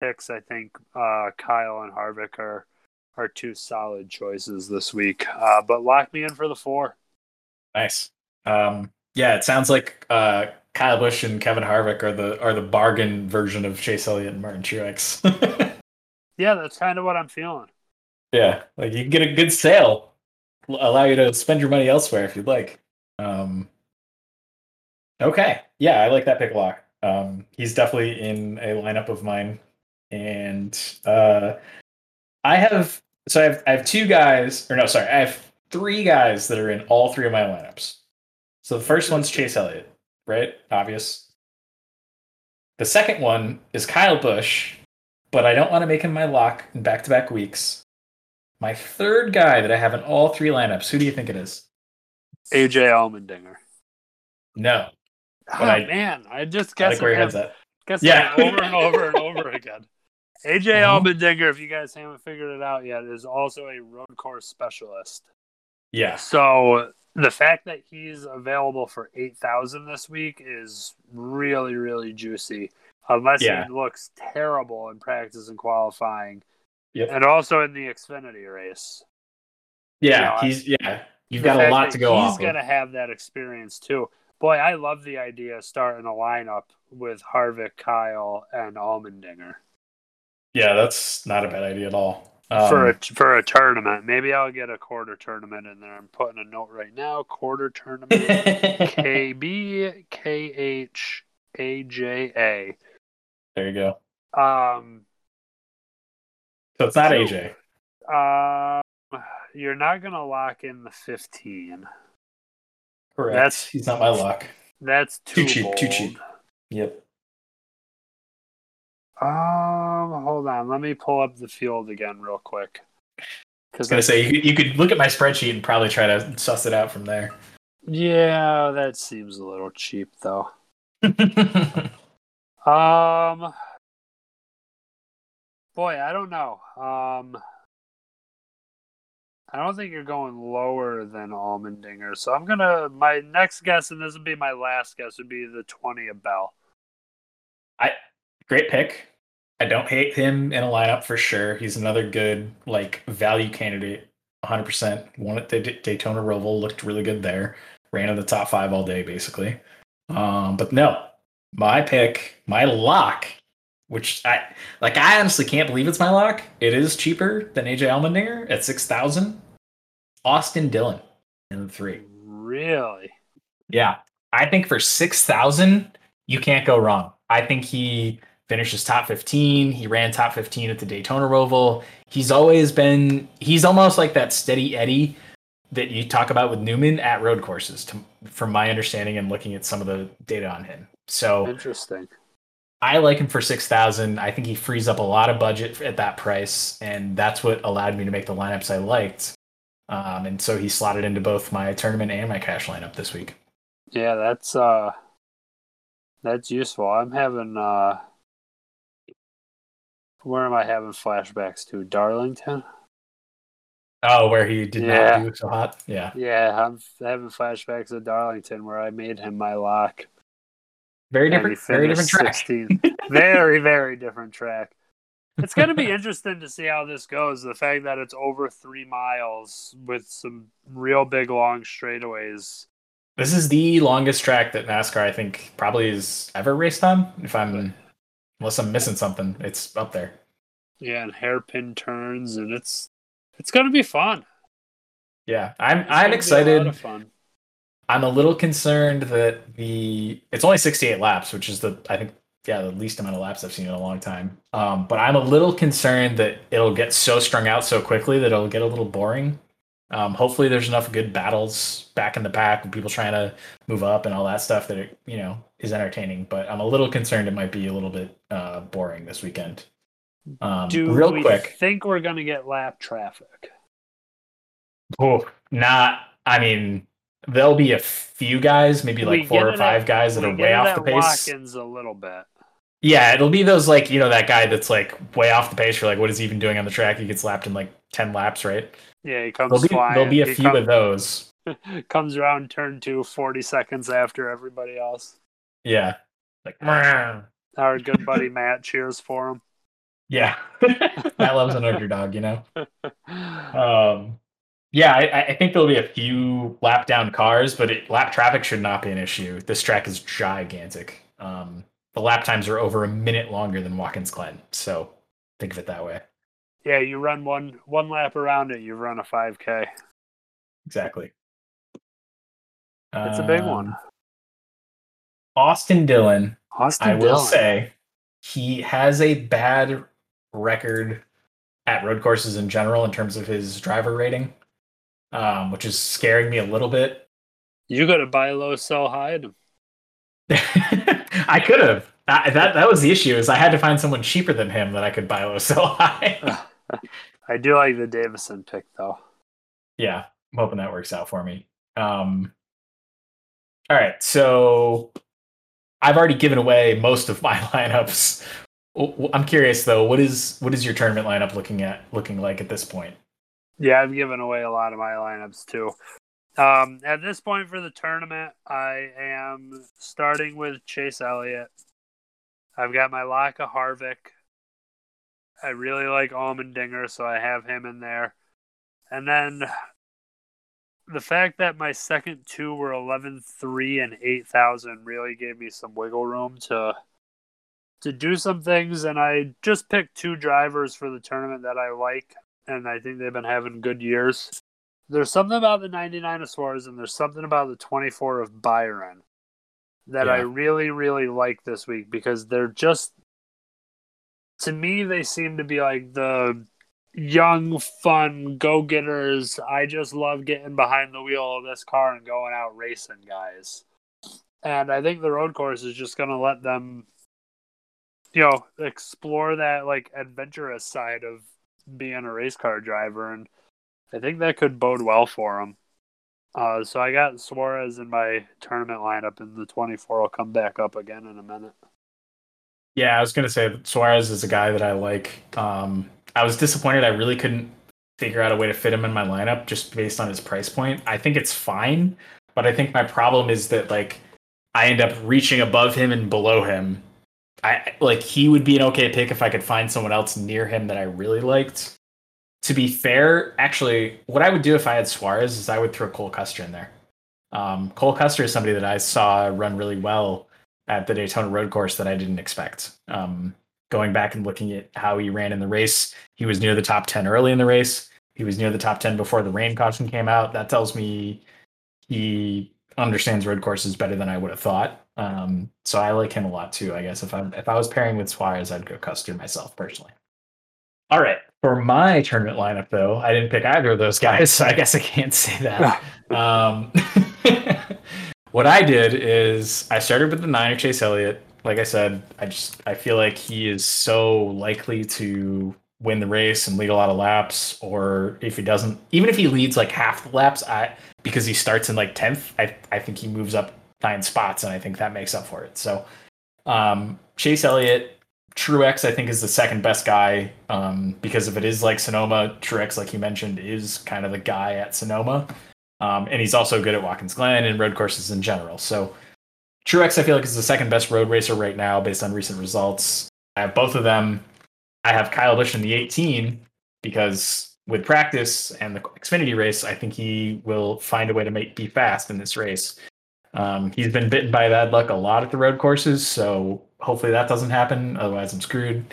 picks, I think uh, Kyle and Harvick are are two solid choices this week. Uh, but lock me in for the four. Nice. Um, yeah, it sounds like uh, Kyle Busch and Kevin Harvick are the are the bargain version of Chase Elliott and Martin Truex. yeah, that's kind of what I'm feeling. Yeah, like you can get a good sale, allow you to spend your money elsewhere if you'd like. Um, okay, yeah, I like that pick lock. Um, he's definitely in a lineup of mine, and uh, I have so I have I have two guys, or no, sorry, I have three guys that are in all three of my lineups. So the first one's Chase Elliott, right? Obvious. The second one is Kyle Busch, but I don't want to make him my lock in back-to-back weeks. My third guy that I have in all three lineups, who do you think it is? AJ Allmendinger. No, Oh I, man, I just guess I like where your head's at. Guess yeah. over and over and over again. AJ uh-huh. Allmendinger, if you guys haven't figured it out yet, is also a road course specialist. Yeah. So the fact that he's available for eight thousand this week is really, really juicy. Unless yeah. he looks terrible in practice and qualifying. Yep. And also in the Xfinity race. Yeah, you know, he's yeah. You've got a lot to go he's off. He's gonna have that experience too. Boy, I love the idea of starting a lineup with Harvick, Kyle, and Allmendinger. Yeah, that's not a bad idea at all. Um, for a for a tournament, maybe I'll get a quarter tournament in there. I'm putting a note right now. Quarter tournament, K B K H A J A. There you go. Um. So it's not so, AJ. Um, you're not gonna lock in the 15. Correct. That's he's not my luck. That's too, too cheap. Bold. Too cheap. Yep. Um, hold on. Let me pull up the field again real quick. Because I was gonna say you could, you could look at my spreadsheet and probably try to suss it out from there. Yeah, that seems a little cheap though. um, boy, I don't know. Um, I don't think you're going lower than Allmendinger. So I'm gonna my next guess, and this would be my last guess, would be the twenty of Bell. I great pick. I don't hate him in a lineup for sure. He's another good like value candidate. 100% won at the Daytona Roval, looked really good there. Ran in the top five all day, basically. Um, but no, my pick, my lock, which I like, I honestly can't believe it's my lock. It is cheaper than AJ Allmendinger at 6,000. Austin Dillon in the three. Really? Yeah. I think for 6,000, you can't go wrong. I think he finishes top 15. He ran top 15 at the Daytona Roval. He's always been, he's almost like that steady Eddie that you talk about with Newman at road courses, to, from my understanding and looking at some of the data on him. So interesting. I like him for 6,000. I think he frees up a lot of budget at that price. And that's what allowed me to make the lineups I liked. Um, and so he slotted into both my tournament and my cash lineup this week. Yeah, that's, uh, that's useful. I'm having, uh, where am I having flashbacks to? Darlington? Oh, where he did yeah. not do so hot? Yeah. Yeah, I'm having flashbacks of Darlington where I made him my lock. Very different, very different track. very, very different track. It's going to be interesting to see how this goes. The fact that it's over three miles with some real big long straightaways. This is the longest track that NASCAR, I think, probably has ever raced on. If I'm unless I'm missing something. It's up there. Yeah, and hairpin turns, and it's it's gonna be fun. Yeah, I'm it's I'm excited. I'm a little concerned that the it's only 68 laps, which is the I think yeah the least amount of laps I've seen in a long time. Um, but I'm a little concerned that it'll get so strung out so quickly that it'll get a little boring. Um, hopefully, there's enough good battles back in the pack and people trying to move up and all that stuff that it, you know is entertaining. But I'm a little concerned it might be a little bit uh, boring this weekend. Um, Do real we quick, think we're going to get lap traffic? Oh, not. I mean, there'll be a few guys, maybe like four or five at, guys that are way off the pace. Watkins a little bit. Yeah, it'll be those like you know that guy that's like way off the pace. You're like, what is he even doing on the track? He gets lapped in like ten laps, right? Yeah, he comes there'll be, flying. There'll be a he few comes, of those. comes around turn two 40 seconds after everybody else. Yeah. Like, our good buddy Matt cheers for him. Yeah. Matt loves an underdog, you know? Um, yeah, I, I, think there'll be a few lap down cars, but it, lap traffic should not be an issue. This track is gigantic. Um, the lap times are over a minute longer than Watkins Glen. So think of it that way. Yeah, you run one one lap around it, you run a 5K. Exactly. It's a big um, one. Austin Dillon. Austin I will say he has a bad record at road courses in general in terms of his driver rating, um, which is scaring me a little bit. You got to buy low, sell high. I could have. that that was the issue. Is I had to find someone cheaper than him that I could buy low, sell high. I do like the Davison pick though. Yeah, I'm hoping that works out for me. Um, all right, so I've already given away most of my lineups. I'm curious though, what is what is your tournament lineup looking at looking like at this point? Yeah, I've given away a lot of my lineups too. Um, at this point for the tournament, I am starting with Chase Elliott. I've got my of Harvick. I really like Allmendinger, so I have him in there. And then the fact that my second two were 11.3 and 8,000 really gave me some wiggle room to to do some things. And I just picked two drivers for the tournament that I like, and I think they've been having good years. There's something about the 99 of Suarez, and there's something about the 24 of Byron that yeah. I really, really like this week because they're just to me, they seem to be like the young, fun go getters. I just love getting behind the wheel of this car and going out racing guys. And I think the road course is just going to let them, you know, explore that like adventurous side of being a race car driver. And I think that could bode well for them. Uh, so I got Suarez in my tournament lineup, and the 24 will come back up again in a minute. Yeah, I was gonna say Suarez is a guy that I like. Um, I was disappointed I really couldn't figure out a way to fit him in my lineup just based on his price point. I think it's fine, but I think my problem is that like I end up reaching above him and below him. I like he would be an okay pick if I could find someone else near him that I really liked. To be fair, actually, what I would do if I had Suarez is I would throw Cole Custer in there. Um, Cole Custer is somebody that I saw run really well at the Daytona Road Course that I didn't expect. Um, going back and looking at how he ran in the race, he was near the top 10 early in the race. He was near the top 10 before the rain caution came out. That tells me he understands road courses better than I would have thought. Um, so I like him a lot too. I guess if I if I was pairing with Suarez, I'd go Custer myself personally. All right, for my tournament lineup though, I didn't pick either of those guys, so I guess I can't say that. um, what I did is I started with the Niner Chase Elliott. Like I said, I just I feel like he is so likely to win the race and lead a lot of laps, or if he doesn't, even if he leads like half the laps, I because he starts in like tenth, I I think he moves up nine spots, and I think that makes up for it. So um, Chase Elliott, Truex, I think is the second best guy um, because if it is like Sonoma, Truex, like you mentioned, is kind of the guy at Sonoma, um, and he's also good at Watkins Glen and road courses in general. So Truex, I feel like is the second best road racer right now based on recent results. I have both of them. I have Kyle Busch in the 18 because with practice and the Xfinity race, I think he will find a way to make be fast in this race. Um, he's been bitten by bad luck a lot at the road courses, so hopefully that doesn't happen. Otherwise, I'm screwed.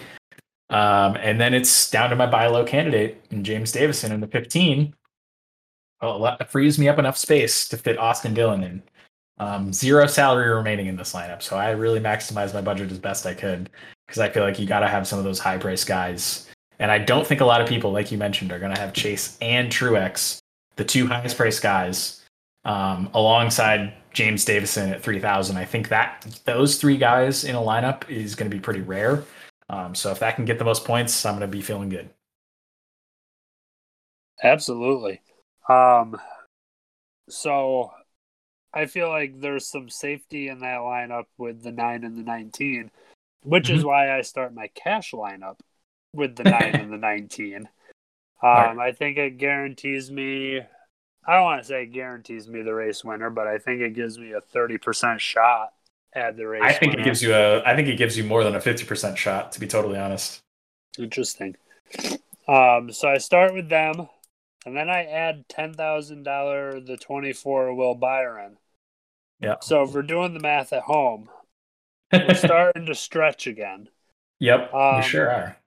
Um, and then it's down to my buy low candidate James Davison in the 15. Well, that frees me up enough space to fit Austin Dillon in. Um, zero salary remaining in this lineup, so I really maximized my budget as best I could because I feel like you got to have some of those high price guys. And I don't think a lot of people, like you mentioned, are going to have Chase and Truex, the two highest priced guys, um, alongside James Davison at 3,000. I think that those three guys in a lineup is going to be pretty rare. Um, so if that can get the most points, I'm going to be feeling good. Absolutely. Um, so I feel like there's some safety in that lineup with the 9 and the 19 which mm-hmm. is why I start my cash lineup with the nine and the nineteen. Um, right. I think it guarantees me. I don't want to say it guarantees me the race winner, but I think it gives me a thirty percent shot at the race. I think winner. it gives you a. I think it gives you more than a fifty percent shot. To be totally honest. Interesting. Um, so I start with them, and then I add ten thousand dollar the twenty four Will Byron. Yeah. So if we're doing the math at home, we're starting to stretch again. Yep, um, we sure are.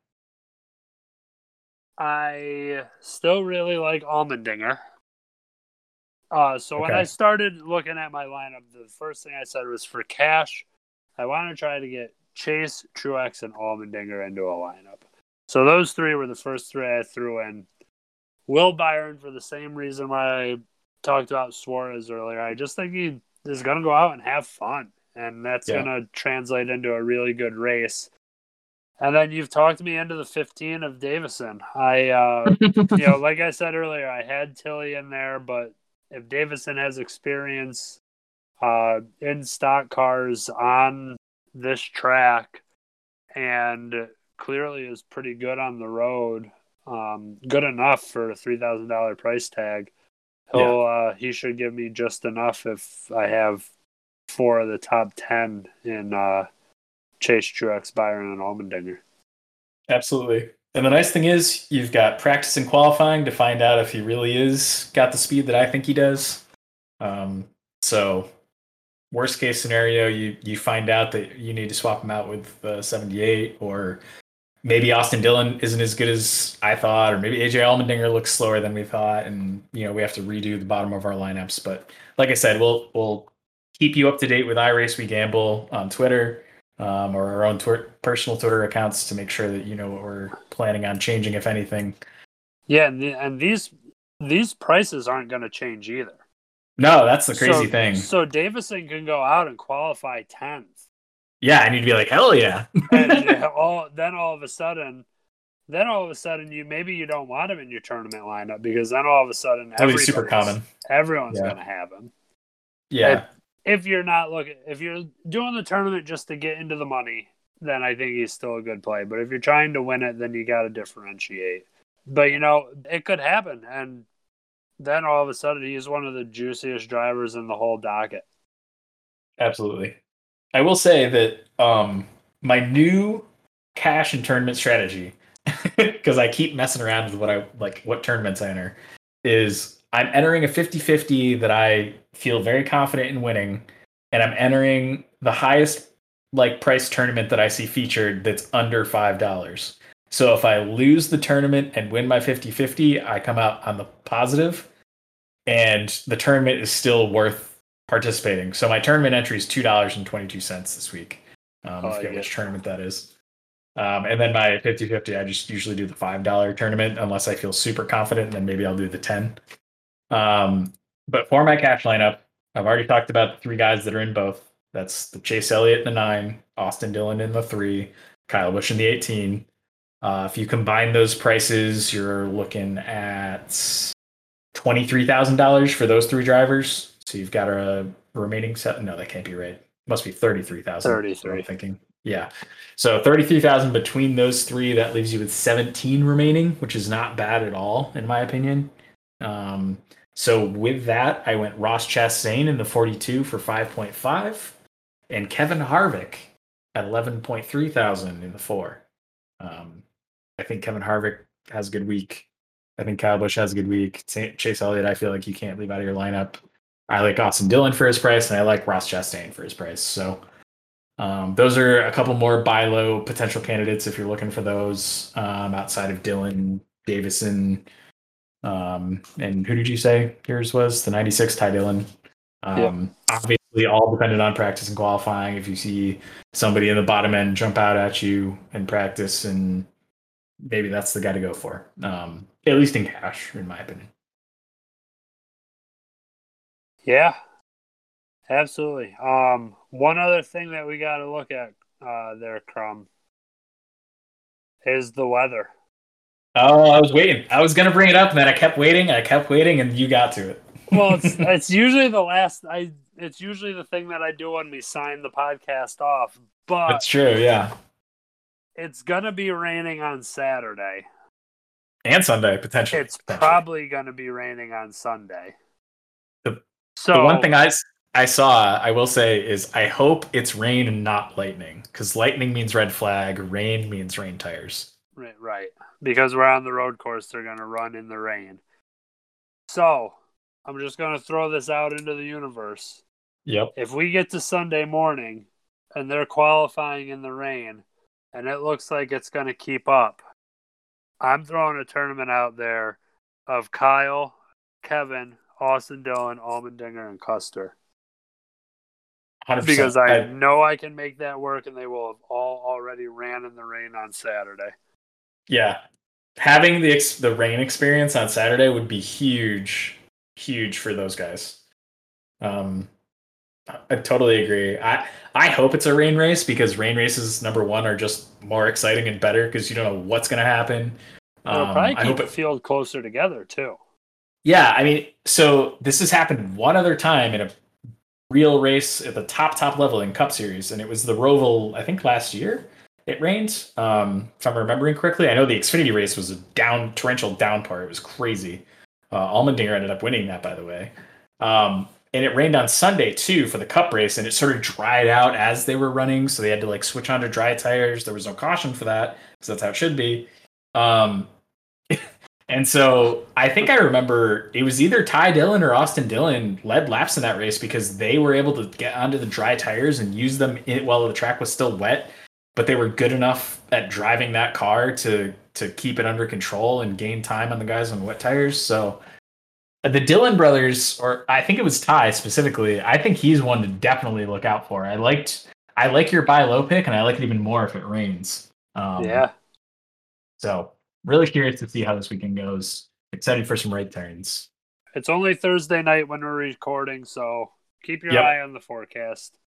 I still really like Allmendinger. Uh, so okay. when I started looking at my lineup, the first thing I said was for cash, I want to try to get Chase, Truex, and Allmendinger into a lineup. So those three were the first three I threw in. Will Byron for the same reason why I talked about Suarez earlier. I just think he is going to go out and have fun and that's yeah. going to translate into a really good race. And then you've talked me into the 15 of Davison. I, uh, you know, like I said earlier, I had Tilly in there, but if Davison has experience uh, in stock cars on this track and clearly is pretty good on the road, um, good enough for a $3,000 price tag, he'll, yeah. uh, he should give me just enough if I have four of the top ten in uh, Chase, Truex, Byron, and Allmendinger. Absolutely. And the nice thing is, you've got practice and qualifying to find out if he really is got the speed that I think he does. Um, so, worst case scenario, you you find out that you need to swap him out with uh, 78, or maybe Austin Dillon isn't as good as I thought, or maybe AJ Allmendinger looks slower than we thought, and you know we have to redo the bottom of our lineups. But like I said, we'll we'll keep you up to date with iRace We Gamble on Twitter um, or our own tw- personal Twitter accounts to make sure that you know what we're planning on changing, if anything. Yeah, and, the, and these these prices aren't going to change either. No, that's the crazy so, thing. So Davison can go out and qualify tenth. Yeah, and you'd be like, hell yeah. and all, then all of a sudden, then all of a sudden, you maybe you don't want him in your tournament lineup because then all of a sudden, that'd be super common. Everyone's yeah. going to have him. Yeah if you're not looking, if you're doing the tournament just to get into the money, then I think he's still a good play. But if you're trying to win it, then you got to differentiate. but you know, it could happen, and then all of a sudden he's one of the juiciest drivers in the whole docket. Absolutely. I will say that um, my new cash and tournament strategy, because I keep messing around with what I like, what tournaments I enter, is I'm entering a 50 50 that I feel very confident in winning, and I'm entering the highest like price tournament that I see featured that's under $5. So if I lose the tournament and win my 50 50, I come out on the positive, and the tournament is still worth participating. So my tournament entry is $2.22 this week. Um, Oh, I forget yeah. which tournament that is. Um, and then my 50 50, I just usually do the $5 tournament unless I feel super confident, and then maybe I'll do the 10. Um, but for my cash lineup, I've already talked about the three guys that are in both. That's the Chase Elliott in the nine, Austin Dillon in the three, Kyle Busch in the 18. Uh, if you combine those prices, you're looking at $23,000 for those three drivers. So you've got a remaining set. No, that can't be right. Must be 33,000. 33. I'm thinking. Yeah. So 33,000 between those three, that leaves you with 17 remaining, which is not bad at all, in my opinion. Um, so with that, I went Ross Chastain in the 42 for 5.5 and Kevin Harvick at 11.3 thousand in the four. Um, I think Kevin Harvick has a good week. I think Kyle Busch has a good week. Chase Elliott, I feel like you can't leave out of your lineup. I like Austin Dillon for his price, and I like Ross Chastain for his price. So um, those are a couple more buy low potential candidates if you're looking for those um, outside of Dillon, Davison, um, and who did you say yours was? The 96 Ty Dillon. Um, Obviously, all dependent on practice and qualifying. If you see somebody in the bottom end jump out at you in practice, and maybe that's the guy to go for. Um, at least in cash, in my opinion. Yeah, absolutely. Um, one other thing that we got to look at uh, there, Crumb, is the weather. Oh, I was waiting. I was gonna bring it up, and then I kept waiting. I kept waiting, and you got to it. Well, it's it's usually the last. I it's usually the thing that I do when we sign the podcast off, but That's true. Yeah, it's gonna be raining on Saturday. and Sunday potentially. It's potentially. probably gonna be raining on Sunday. The- so The one thing I I saw, I will say, is I hope it's rain and not lightning, because lightning means red flag, rain means rain tires. Right, right. Because we're on the road course, they're going to run in the rain. So, I'm just going to throw this out into the universe. Yep. If we get to Sunday morning and they're qualifying in the rain and it looks like it's going to keep up, I'm throwing a tournament out there of Kyle, Kevin, Austin Dillon, Allmendinger, and Custer. 100%. Because I know I can make that work and they will have all already ran in the rain on Saturday. yeah, having the ex- the rain experience on Saturday would be huge, huge for those guys. Um, I- I totally agree. I I hope it's a rain race because rain races number one are just more exciting and better because you don't know what's going to happen. Um, probably I keep hope the it, field closer together, too. Yeah, I mean, so this has happened one other time in a real race at the top top level in Cup Series, and it was the Roval. I think last year it rained. Um, if I'm remembering correctly, I know the Xfinity race was a down torrential downpour. It was crazy. Uh, Allmendinger ended up winning that, by the way. Um, and it rained on Sunday too for the Cup race, and it sort of dried out as they were running, so they had to like switch onto dry tires. There was no caution for that, because that's how it should be. Um, and so I think I remember it was either Ty Dillon or Austin Dillon led laps in that race because they were able to get onto the dry tires and use them while the track was still wet, but they were good enough at driving that car to to keep it under control and gain time on the guys on wet tires. So uh, the Dillon brothers, or I think it was Ty specifically, I think he's one to definitely look out for. I liked I like your buy low pick, and I like it even more if it rains. Um, yeah. so really curious to see how this weekend goes. Excited for some right turns. It's only Thursday night when we're recording, so keep your Yep. eye on the forecast.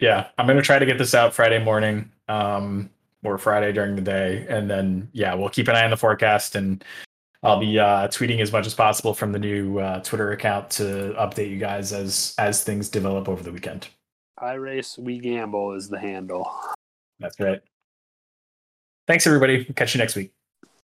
Yeah, I'm gonna try to get this out Friday morning, um, or Friday during the day, and then yeah, we'll keep an eye on the forecast, and I'll be uh, tweeting as much as possible from the new uh, Twitter account to update you guys as as things develop over the weekend. iRace We Gamble is the handle. That's right. Thanks everybody. Catch you next week.